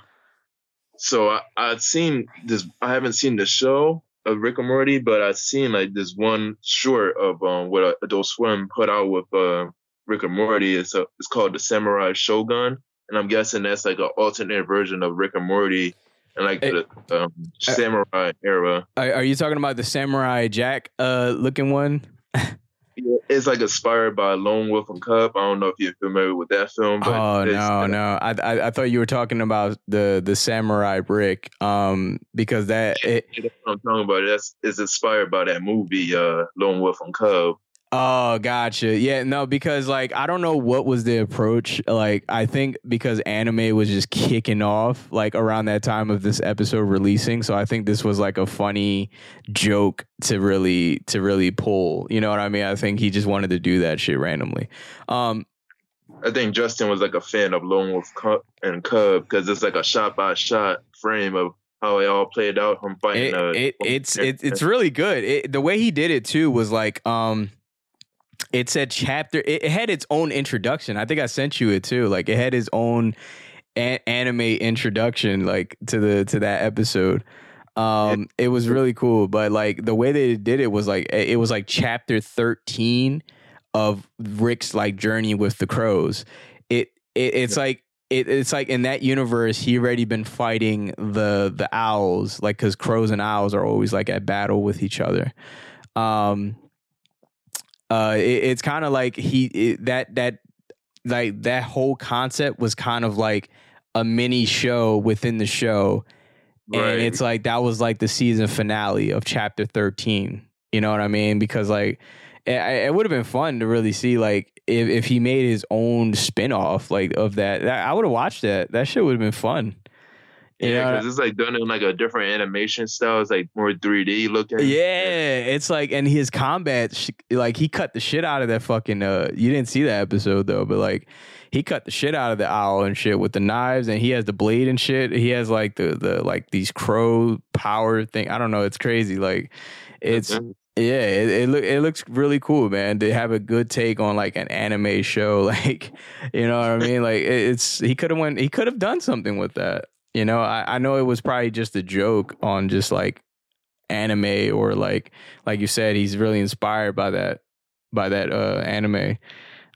so I I'd seen this. I haven't seen the show, of Rick and Morty, but I've seen like this one short of um what Adult Swim put out with uh Rick and Morty. It's a, it's called the Samurai Shogun, and I'm guessing that's like an alternate version of Rick and Morty and like the um, samurai era. Are, are, you talking about the Samurai Jack uh looking one? it's like inspired by Lone Wolf and Cub. I don't know if you're familiar with that film. But oh no, no. I, I, I thought you were talking about the the Samurai Brick. Um, because that it, I'm talking about. That's is inspired by that movie, uh, Lone Wolf and Cub. Oh, gotcha. Yeah, no, because like I don't know what was the approach. Like I think because anime was just kicking off like around that time of this episode releasing, so I think this was like a funny joke to really to really pull. You know what I mean? I think he just wanted to do that shit randomly. Um I think Justin was like a fan of Lone Wolf and Cub because it's like a shot by shot frame of how it all played out. Him fighting. It, uh, it, it's it, it's really good. It, the way he did it too was like um it said chapter it, had its own introduction. I think i sent you it too. Like it had its own a- anime introduction like to the to that episode. Um it was really cool but like the way they did it was like it was like chapter 13 of rick's like journey with the crows. It, it it's yeah. like it, it's like in that universe he already been fighting the the owls like because crows and owls are always like at battle with each other. Um uh, it, it's kind of like he it, that that like that whole concept was kind of like a mini show within the show, right. and it's like that was like the season finale of chapter thirteen. You know what I mean? Because like it, it would have been fun to really see like if if he made his own spinoff like of that. that I would have watched that. That shit would have been fun. Yeah, because it's like done in like a different animation style. It's like more 3D looking. Yeah, it's like, and his combat, like he cut the shit out of that fucking. uh You didn't see that episode though, but like he cut the shit out of the owl and shit with the knives, and he has the blade and shit. He has like the the like these crow power thing. I don't know. It's crazy. Like it's. Mm-hmm. Yeah, it it, look, it looks really cool, man. To have a good take on like an anime show, like you know what I mean. Like it's he could have went, he could have done something with that. You know, I, I know it was probably just a joke on just like anime or like like you said, he's really inspired by that by that uh anime.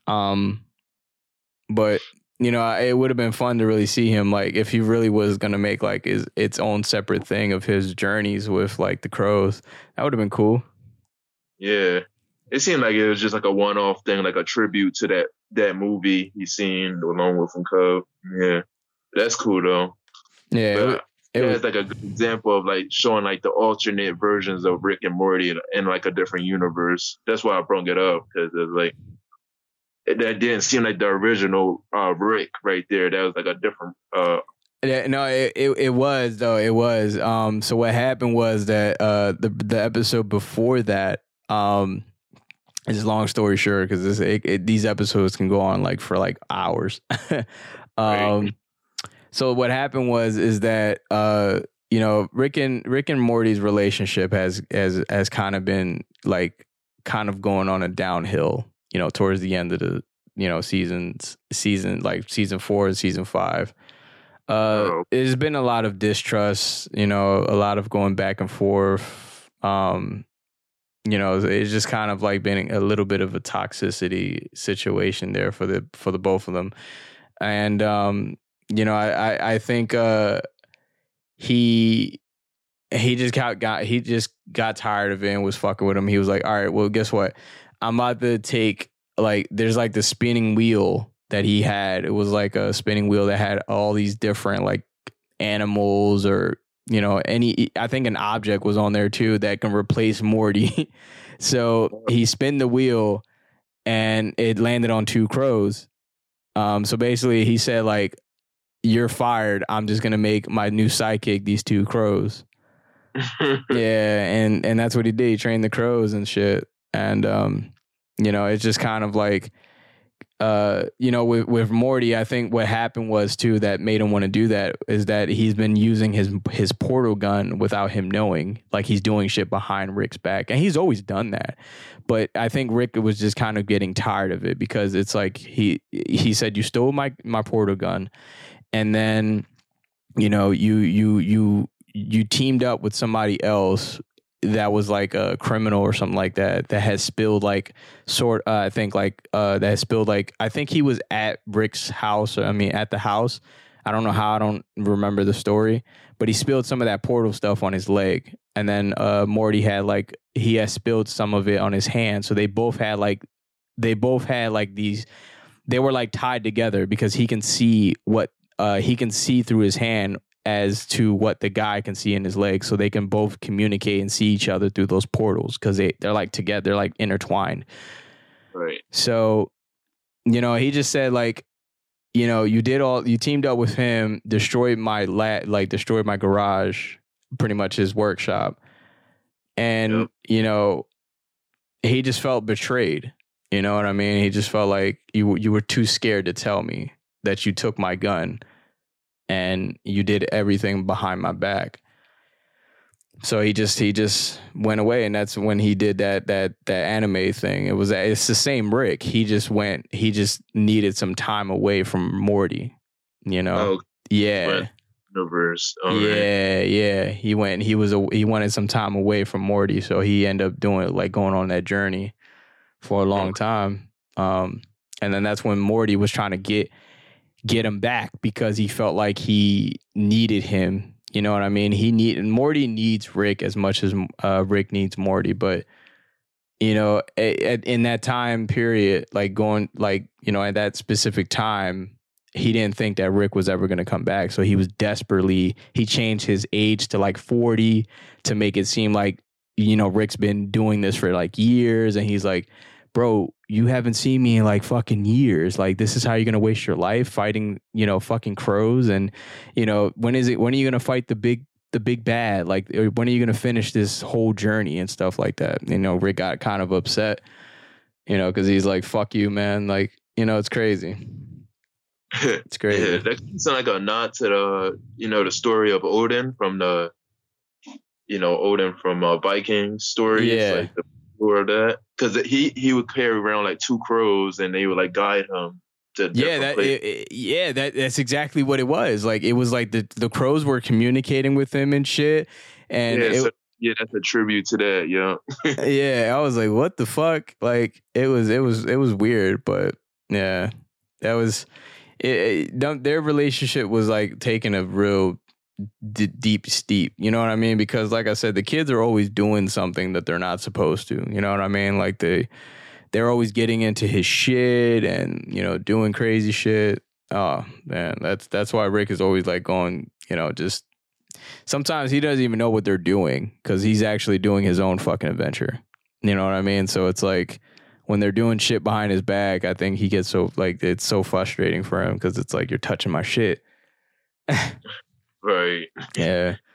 Um but you know, it would have been fun to really see him like if he really was gonna make like his its own separate thing of his journeys with like the crows. That would have been cool. Yeah. It seemed like it was just like a one off thing, like a tribute to that that movie he's seen a Lone Wolf and Cub. Yeah. That's cool though. Yeah, but it, it was like a good example of like showing like the alternate versions of Rick and Morty in, in like a different universe. That's why I brought it up because it's like it, that didn't seem like the original uh, Rick right there. That was like a different. Uh, yeah, no, it, it, it was though. It was. Um, so what happened was that uh, the the episode before that, um, it's a long story short because these episodes can go on like for like hours. um, right. So what happened was is that uh you know Rick and Rick and Morty's relationship has has has kind of been like kind of going on a downhill, you know, towards the end of the you know seasons season like season 4 and season 5. Uh oh. there's been a lot of distrust, you know, a lot of going back and forth um you know, it's just kind of like been a little bit of a toxicity situation there for the for the both of them. And um you know, I I, I think uh, he he just got got he just got tired of it and was fucking with him. He was like, all right, well, guess what? I'm about to take like there's like the spinning wheel that he had. It was like a spinning wheel that had all these different like animals or you know any I think an object was on there too that can replace Morty. so he spun the wheel and it landed on two crows. Um so basically he said like you're fired. I'm just going to make my new sidekick these two crows. yeah, and and that's what he did. He trained the crows and shit. And um you know, it's just kind of like uh, you know, with with Morty, I think what happened was too that made him want to do that is that he's been using his his portal gun without him knowing, like he's doing shit behind Rick's back, and he's always done that. But I think Rick was just kind of getting tired of it because it's like he he said, "You stole my my portal gun," and then you know you you you you teamed up with somebody else that was like a criminal or something like that that has spilled like sort uh, I think like uh that has spilled like I think he was at Rick's house or I mean at the house. I don't know how I don't remember the story, but he spilled some of that portal stuff on his leg. And then uh Morty had like he has spilled some of it on his hand. So they both had like they both had like these they were like tied together because he can see what uh he can see through his hand as to what the guy can see in his leg so they can both communicate and see each other through those portals because they, they're like together they're like intertwined. Right. So you know he just said like you know you did all you teamed up with him destroyed my la- like destroyed my garage pretty much his workshop. And Yep. you know he just felt betrayed you know what i mean? He just felt like you you were too scared to tell me that you took my gun and you did everything behind my back. So he just he just went away and that's when he did that that that anime thing. It was it's the same rick. He just went he just needed some time away from morty you know? Oh yeah. universe. All right. yeah yeah. He went he was a, he wanted some time away from morty so he ended up doing like going on that journey for a long time. Um and then that's when morty was trying to get get him back because he felt like he needed him. You know what i mean? He need and morty needs rick as much as uh, rick needs morty but you know a- at, in that time period like going like you know at that specific time he didn't think that rick was ever going to come back. So he was desperately he changed his age to like 40 to make it seem like you know rick's been doing this for like years and he's like bro you haven't seen me in like fucking years. Like this is how you're going to waste your life fighting you know fucking crows. And you know when is it when are you going to fight the big the big bad? Like when are you going to finish this whole journey and stuff like that? You know rick got kind of upset you know because he's like fuck you man. Like you know it's crazy. It's crazy. Yeah, that sounds like a nod to the you know the story of Odin from the you know Odin from uh, Viking stories. Yeah. like the of that because he he would carry around like two crows and they would like guide him to yeah that it, it- yeah that that's exactly what it was like it was like the the crows were communicating with him and shit and yeah, it, so, yeah, that's a tribute to that. Yeah, yeah i was like what the fuck like it was it was it was weird but yeah that was it, it, their relationship was like taking a real d- deep steep you know what i mean? Because like i said the kids are always doing something that they're not supposed to you know what i mean? Like they they're always getting into his shit and you know doing crazy shit. Oh man that's that's why rick is always like going you know just sometimes he doesn't even know what they're doing because he's actually doing his own fucking adventure you know what i mean? So it's like when they're doing shit behind his back i think he gets so like it's so frustrating for him because it's like you're touching my shit right. yeah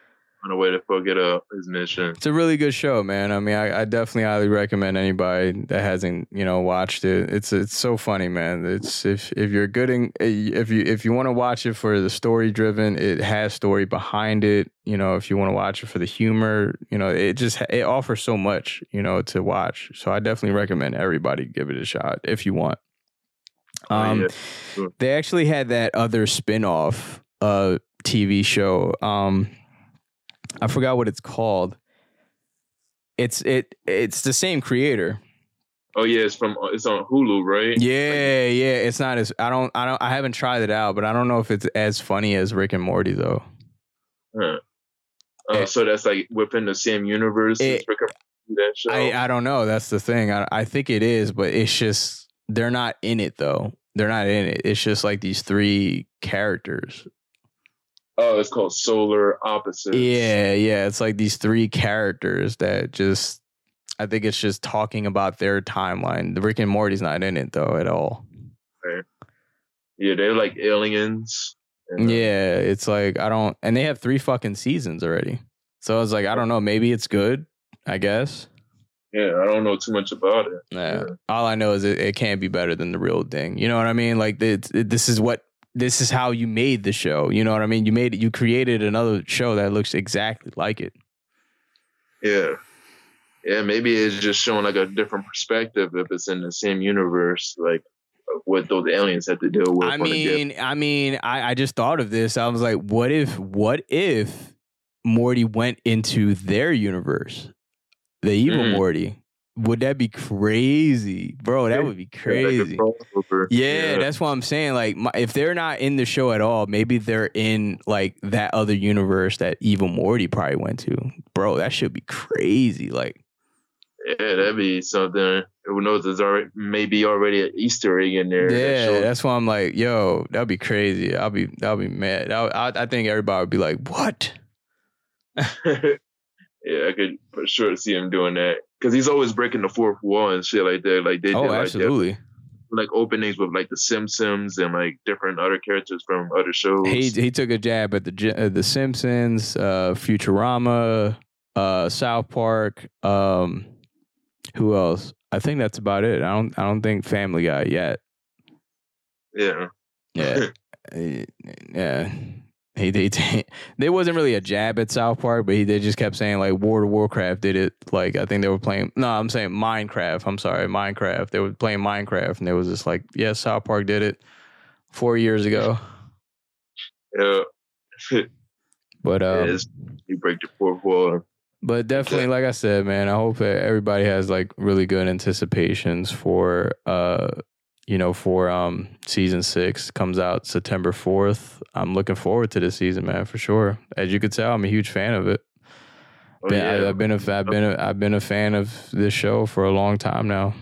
On a way to forget uh, his mission. It's a really good show, man. I mean, I, I definitely highly recommend anybody that hasn't, you know, watched it. It's it's so funny, man. It's if if you're good in if you if you want to watch it for the story driven, it has story behind it. You know, if you want to watch it for the humor, you know, it just it offers so much, you know, to watch. So I definitely recommend everybody give it a shot if you want. Oh, Um, yeah. Sure. they actually had that other spin-off uh TV show. Um I forgot what it's called. It's it it's the same creator. Oh yeah, it's from it's on Hulu, right? Yeah, yeah. It's not as I don't I don't I haven't tried it out, but I don't know if it's as funny as Rick and Morty though. Huh. Oh, Eh. so that's like within the same universe. As Rick and that show. I I don't know. That's the thing. I I think it is, but it's just they're not in it though. They're not in it. It's just like these three characters. Oh, it's called Solar Opposites. Yeah, yeah. It's like these three characters that just I think it's just talking about their timeline. The Rick and Morty's not in it though at all. Right. Yeah, they're like aliens. And, uh, yeah, it's like I don't and they have three fucking seasons already. So I was like, I don't know, maybe it's good, I guess. Yeah, I don't know too much about it. Yeah. yeah. All I know is it, it can't be better than the real thing. You know what I mean? Like it, it, this is what this is how you made the show. You know what I mean? You made it. You created another show that looks exactly like it. Yeah, yeah. Maybe it's just showing like a different perspective if it's in the same universe, like what those aliens had to deal with. I mean, I mean, I, I just thought of this. I was like, what if, what if Morty went into their universe, the evil mm. Morty? Would that be crazy, bro? That would be crazy. Yeah, yeah, that's what I'm saying. Like, my, if they're not in the show at all, maybe they're in like that other universe that Evil Morty probably went to, bro. That should be crazy. Like, yeah, that'd be something. Who knows? There's already maybe already an Easter egg in there. Yeah, that that's why I'm like, yo, that'd be crazy. I'll be, I'll be mad. I, I, I think everybody would be like, what? yeah, I could for sure see him doing that because he's always breaking the fourth wall and shit like that. Like they oh, did, absolutely. Like, like openings with like the Simpsons and like different other characters from other shows. He he took a jab at the uh, the Simpsons, uh, Futurama, uh, South Park. Um, who else? I think that's about it. I don't I don't think Family Guy yet. Yeah. Yeah. yeah. He they they wasn't really a jab at South Park, but he they just kept saying like World of Warcraft did it. Like I think they were playing. No, I'm saying Minecraft. I'm sorry, Minecraft. They were playing Minecraft, and they was just like, yeah, South Park did it four years ago. Yeah. but um, you break the fourth wall. But definitely, like I said, man, I hope that everybody has like really good anticipations for uh you know, for um season six comes out September fourth. I'm looking forward to this season, man, for sure. As you could tell, I'm a huge fan of it. Oh, been, yeah. I, have been a I've been a, I've been a fan of this show for a long time now,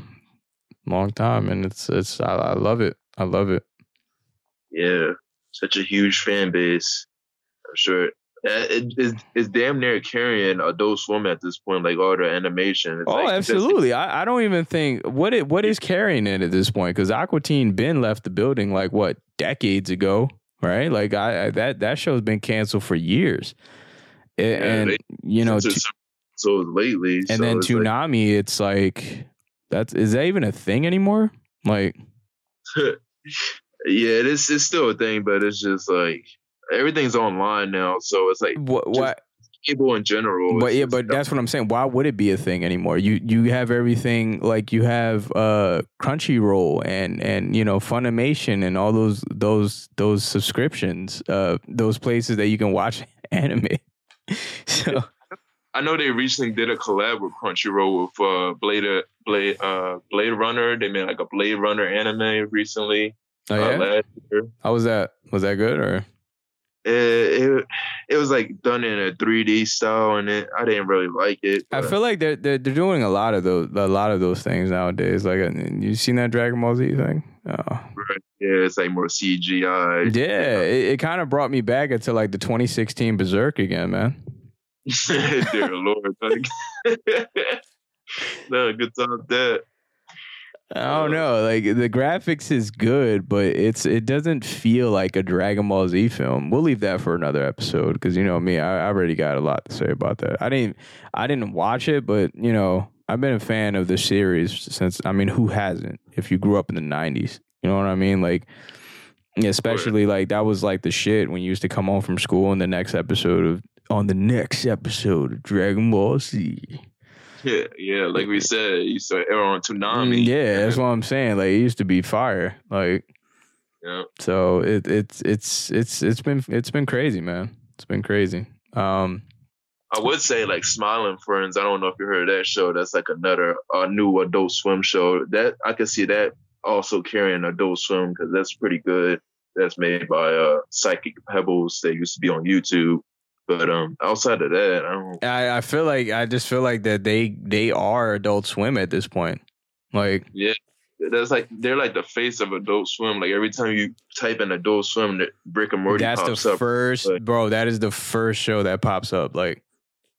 long time, and it's it's I, I love it. I love it. Yeah, such a huge fan base. I'm sure Uh, it, it's, it's damn near carrying Adult Swim at this point, like all the animation. It's oh, like, absolutely. I, I don't even think what it what is carrying it at this point because Aqua Teen Ben left the building like what decades ago, right? Like I, I that that show's been canceled for years, yeah, and, they, you know, t- so lately, and so then it's Toonami, like, it's like that's is that even a thing anymore? Like, yeah, it is. It's still a thing, but it's just like everything's online now, so it's like what what cable in general. But yeah, but that's what I'm saying. Why would it be a thing anymore? You you have everything like you have uh Crunchyroll and and you know Funimation and all those those those subscriptions, uh those places that you can watch anime. so I know they recently did a collab with Crunchyroll with uh Blade Blade uh Blade Runner. They made like a Blade Runner anime recently. Oh yeah. Uh, How was that? Was that good or? It, it, was like done in a 3D style, and it, I didn't really like it. I feel like they're, they're they're doing a lot of those a lot of those things nowadays. Like, uh, you seen that Dragon Ball Z thing? Oh. Right. Yeah, it's like more CGI. Yeah, it, it kind of brought me back into like the 2016 Berserk again, man. Dear Lord, like, no good time that. I don't know. Like the graphics is good, but it's it doesn't feel like a Dragon Ball Z film. We'll leave that for another episode because you know me, I, I already got a lot to say about that. I didn't I didn't watch it, but you know I've been a fan of the series since. I mean, who hasn't? If you grew up in the '90s, you know what I mean. Like, especially like that was like the shit when you used to come home from school and the next episode of on the next episode of Dragon Ball Z. Yeah, yeah, like we said, you saw air on Toonami. Mm, yeah, that's what I'm saying. Like it used to be fire. Like yeah. So it it's it's it's it's been it's been crazy, man. It's been crazy. Um I would say like Smiling Friends. I don't know if you heard that show. That's like another uh, new Adult Swim show. That I can see that also carrying Adult Swim because that's pretty good. That's made by uh, Psychic Pebbles. They used to be on YouTube. But um, outside of that, I don't. I, I feel like I just feel like that they they are Adult Swim at this point. Like yeah, that's like they're like the face of Adult Swim. Like every time you type in Adult Swim, that Rick and Morty That's pops the up. first, Like- bro. That is the first show that pops up. Like,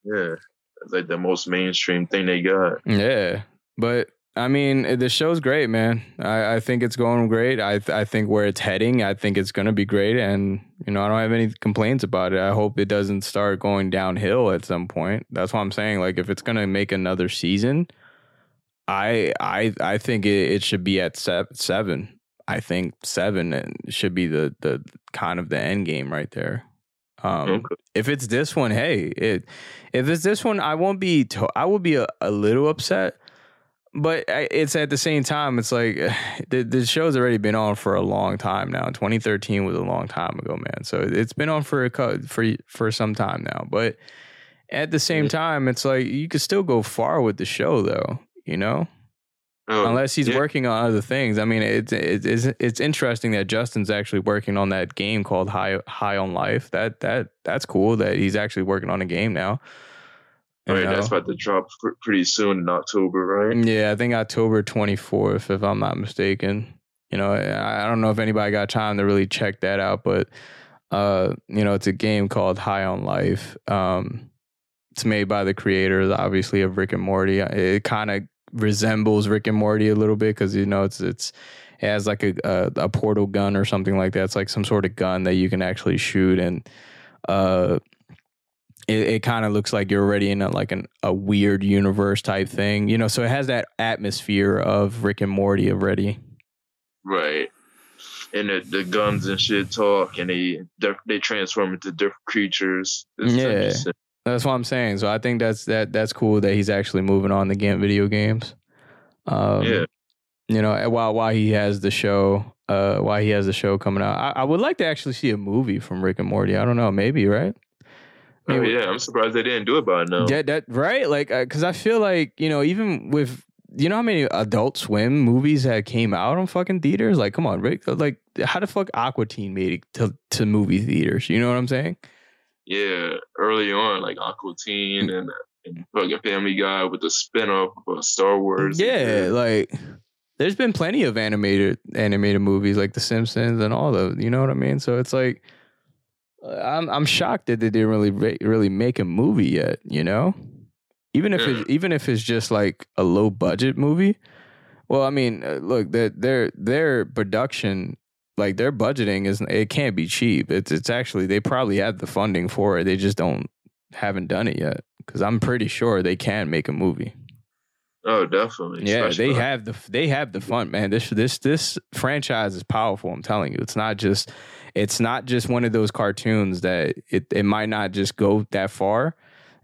Yeah, it's like the most mainstream thing they got. yeah, but I mean, the show's great, man. I, I think it's going great. I th- I think where it's heading, I think it's gonna be great, and you know, I don't have any complaints about it. I hope it doesn't start going downhill at some point. That's what I'm saying. Like, if it's gonna make another season, I I I think it, it should be at se- seven. I think seven should be the the kind of the end game right there. Um, Okay. if it's this one, hey, it if it's this one, I won't be. To, I will be a, a little upset, but it's at the same time, it's like the the show's already been on for a long time now. 2013 was a long time ago, man. So it's been on for a for for some time now. But at the same mm-hmm. time, it's like you could still go far with the show, though. You know, Oh, unless he's yeah. working on other things. I mean, it's it's it's it's interesting that Justin's actually working on that game called High High on Life. That that that's cool that he's actually working on a game now. You Right, that's about to drop pr- pretty soon in October, right? yeah, I think October twenty fourth, if I'm not mistaken. You know, I I don't know if anybody got time to really check that out, but uh, you know, it's a game called High on Life. Um, it's made by the creators, obviously, of Rick and Morty. It kind of resembles Rick and Morty a little bit because you know it's it's it has like a, a a portal gun or something like that. It's like some sort of gun that you can actually shoot, and uh, it, it kind of looks like you're already in a, like an, a weird universe type thing, you know. So it has that atmosphere of Rick and Morty already. Right. And the, the guns and shit talk, and they they- transform into different creatures. Yeah. That's what I'm saying. So I think that's that that's cool that he's actually moving on to game video games. Um, Yeah. You know, while while he has the show, uh, while he has the show coming out, I, I would like to actually see a movie from Rick and Morty. I don't know, maybe right? Oh yeah, I'm surprised they didn't do it by now. Yeah, that right. Like, because I feel like you know, even with you know how many Adult Swim movies that came out on fucking theaters. Like, come on, Rick. Like, how the fuck Aqua Teen made it to to movie theaters? You know what I'm saying? Yeah, early on, like Aqua Teen and, and fucking Family Guy with the spin-off of Star Wars. Yeah, like there's been plenty of animated animated movies like The Simpsons and all the, you know what I mean? So it's like uh, I'm I'm shocked that they didn't really really make a movie yet, you know? Even if it, even if it's just like a low budget movie. Well, I mean, uh, look, their their their production like their budgeting is it can't be cheap. It's it's actually they probably have the funding for it. They just don't haven't done it yet cuz I'm pretty sure they can make a movie. Oh, definitely. Yeah, Especially they have the they have the fun, man. This this this franchise is powerful. I'm telling you, it's not just it's not just one of those cartoons that it it might not just go that far.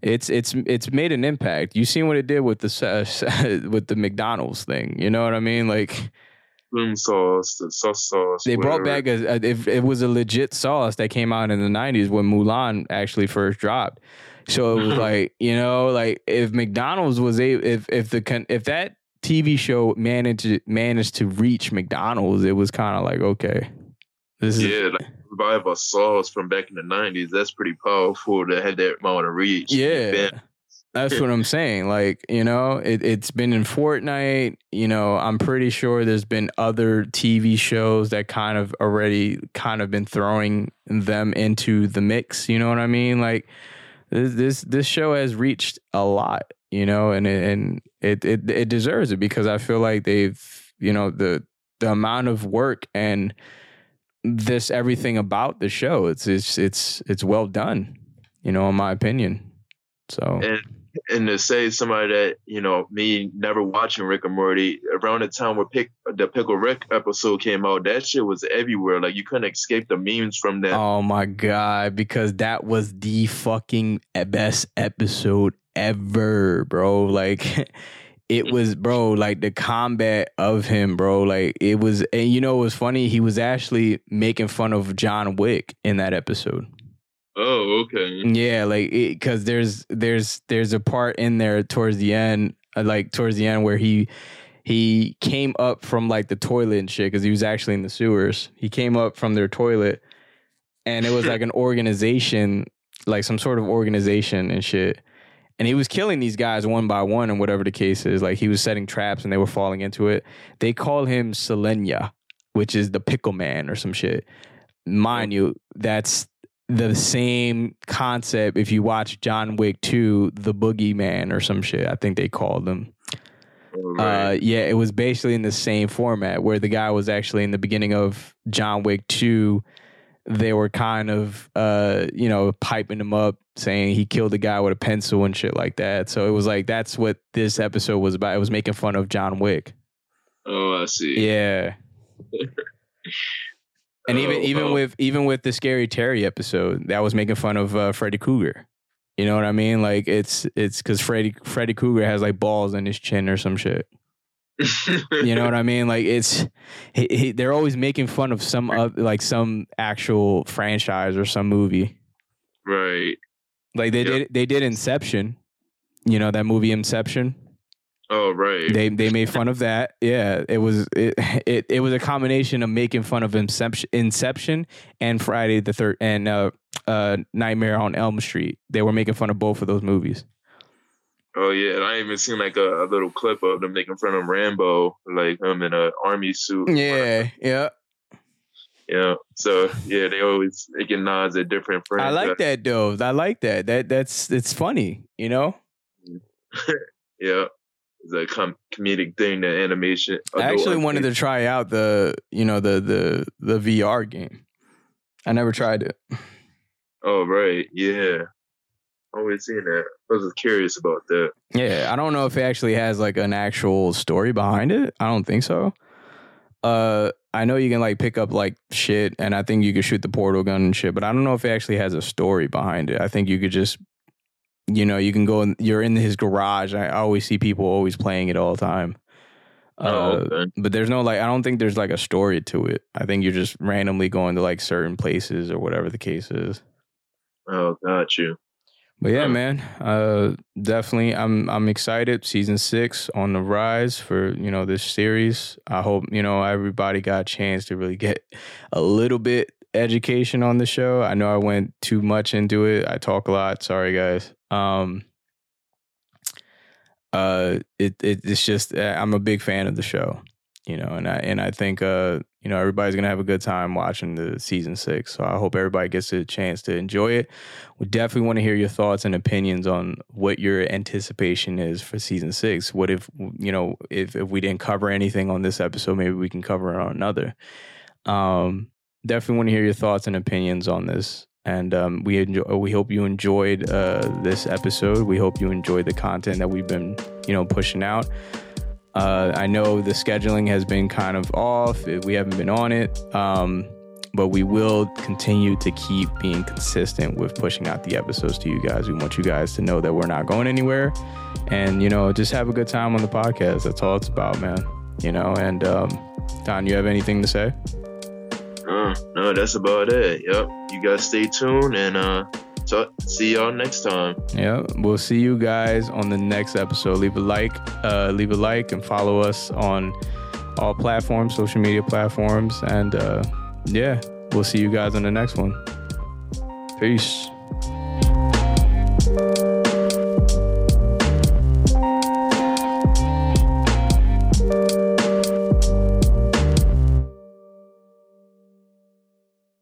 It's it's it's made an impact. You seen what it did with the uh, with the McDonald's thing. You know what I mean? Like spoon sauce, the sauce sauce. they brought back a, a if it was a legit sauce that came out in the 90s when Mulan actually first dropped. So it was like, you know, like if McDonald's was a if if the if that TV show managed managed to reach McDonald's, it was kind of like, okay. This is Yeah, like revive a sauce from back in the '90s. That's pretty powerful to have that amount of reach. Yeah. That's what I'm saying. Like, you know, it, it's been in Fortnite. You know, I'm pretty sure there's been other TV shows that kind of already kind of been throwing them into the mix. You know what I mean? Like, this this, this show has reached a lot. You know, and it, and it, it it deserves it because I feel like they've you know the the amount of work and this everything about the show. It's it's it's it's well done. You know, in my opinion. So and and to say somebody that you know me never watching Rick and Morty around the time where Pick, the Pickle Rick episode came out, that shit was everywhere. Like you couldn't escape the memes from that. Oh my god, because that was the fucking best episode ever, bro. Like it was, bro, like the combat of him, bro. Like it was and you know it was funny, he was actually making fun of John Wick in that episode. Oh, okay. Yeah, like because there's there's there's a part in there towards the end, uh, like towards the end where he he came up from like the toilet and shit because he was actually in the sewers. He came up from their toilet, and it was like an organization, like some sort of organization and shit. And he was killing these guys one by one and whatever the case is. Like he was setting traps and they were falling into it. They call him Solenya, which is the pickle man or some shit. Mind you, that's the same concept if you watch John Wick 2, the boogeyman or some shit. I think they called them. Right. Uh, yeah, it was basically in the same format where the guy was actually in the beginning of John Wick 2. They were kind of, uh, you know, piping him up, saying he killed a guy with a pencil and shit like that. So it was like that's what this episode was about. It was making fun of John Wick. oh, I see. Yeah, and even Oh, even oh. with even with the Scary Terry episode, that was making fun of uh, Freddy Krueger. You know what I mean? Like it's it's because Freddy Freddy Krueger has like balls in his chin or some shit. You know what I mean? Like it's he, he, they're always making fun of some like some actual franchise or some movie. right. Like they Yep. did they did Inception. You know that movie Inception. Oh, right. They they made fun of that. Yeah, it was it it, it was a combination of making fun of Inception, Inception and Friday the third and uh, uh, Nightmare on Elm Street. They were making fun of both of those movies. Oh, yeah. And I even seen like a, a little clip of them making fun of Rambo, like him in an army suit. Yeah, yeah. Yeah. So yeah, they always making nods at different friends. I like that though. I like that. That that's it's funny. You know. Yeah. It's a com- comedic thing, the animation. I actually wanted to try out the you know the the the VR game. I never tried it. Oh, right. Yeah. Always seen that. I was curious about that. Yeah, I don't know if it actually has like an actual story behind it. I don't think so. Uh, I know you can like pick up like shit, and I think you could shoot the portal gun and shit, but I don't know if it actually has a story behind it. I think you could just, you know, you can go and you're in his garage. I always see people always playing it all the time. Uh, oh, okay. but there's no like I don't think there's like a story to it. I think you're just randomly going to like certain places or whatever the case is. Oh, got you. But yeah, man, uh, definitely, I'm I'm excited. Season six on the rise for you know this series. I hope you know everybody got a chance to really get a little bit education on the show. I know I went too much into it. I talk a lot. Sorry, guys. Um, uh, it, it it's just uh, I'm a big fan of the show, you know, and I and I think uh you know everybody's gonna have a good time watching the season six. So I hope everybody gets a chance to enjoy it. We definitely want to hear your thoughts and opinions on what your anticipation is for season six. What if you know if if we didn't cover anything on this episode, maybe we can cover it on another. Um, definitely want to hear your thoughts and opinions on this. And um, we enjoy, we hope you enjoyed uh, this episode. We hope you enjoyed the content that we've been you know pushing out. Uh, I know the scheduling has been kind of off. We haven't been on it. Um, but we will continue to keep being consistent with pushing out the episodes to you guys. We want you guys to know that we're not going anywhere and, you know, just have a good time on the podcast. That's all it's about, man. You know, and um, Don, you have anything to say? Uh, no, that's about it. Yep. You guys stay tuned and uh, so see y'all next time. Yeah, we'll see you guys on the next episode. Leave a like, uh, leave a like, and follow us on all platforms, social media platforms, and uh, yeah, we'll see you guys on the next one. Peace.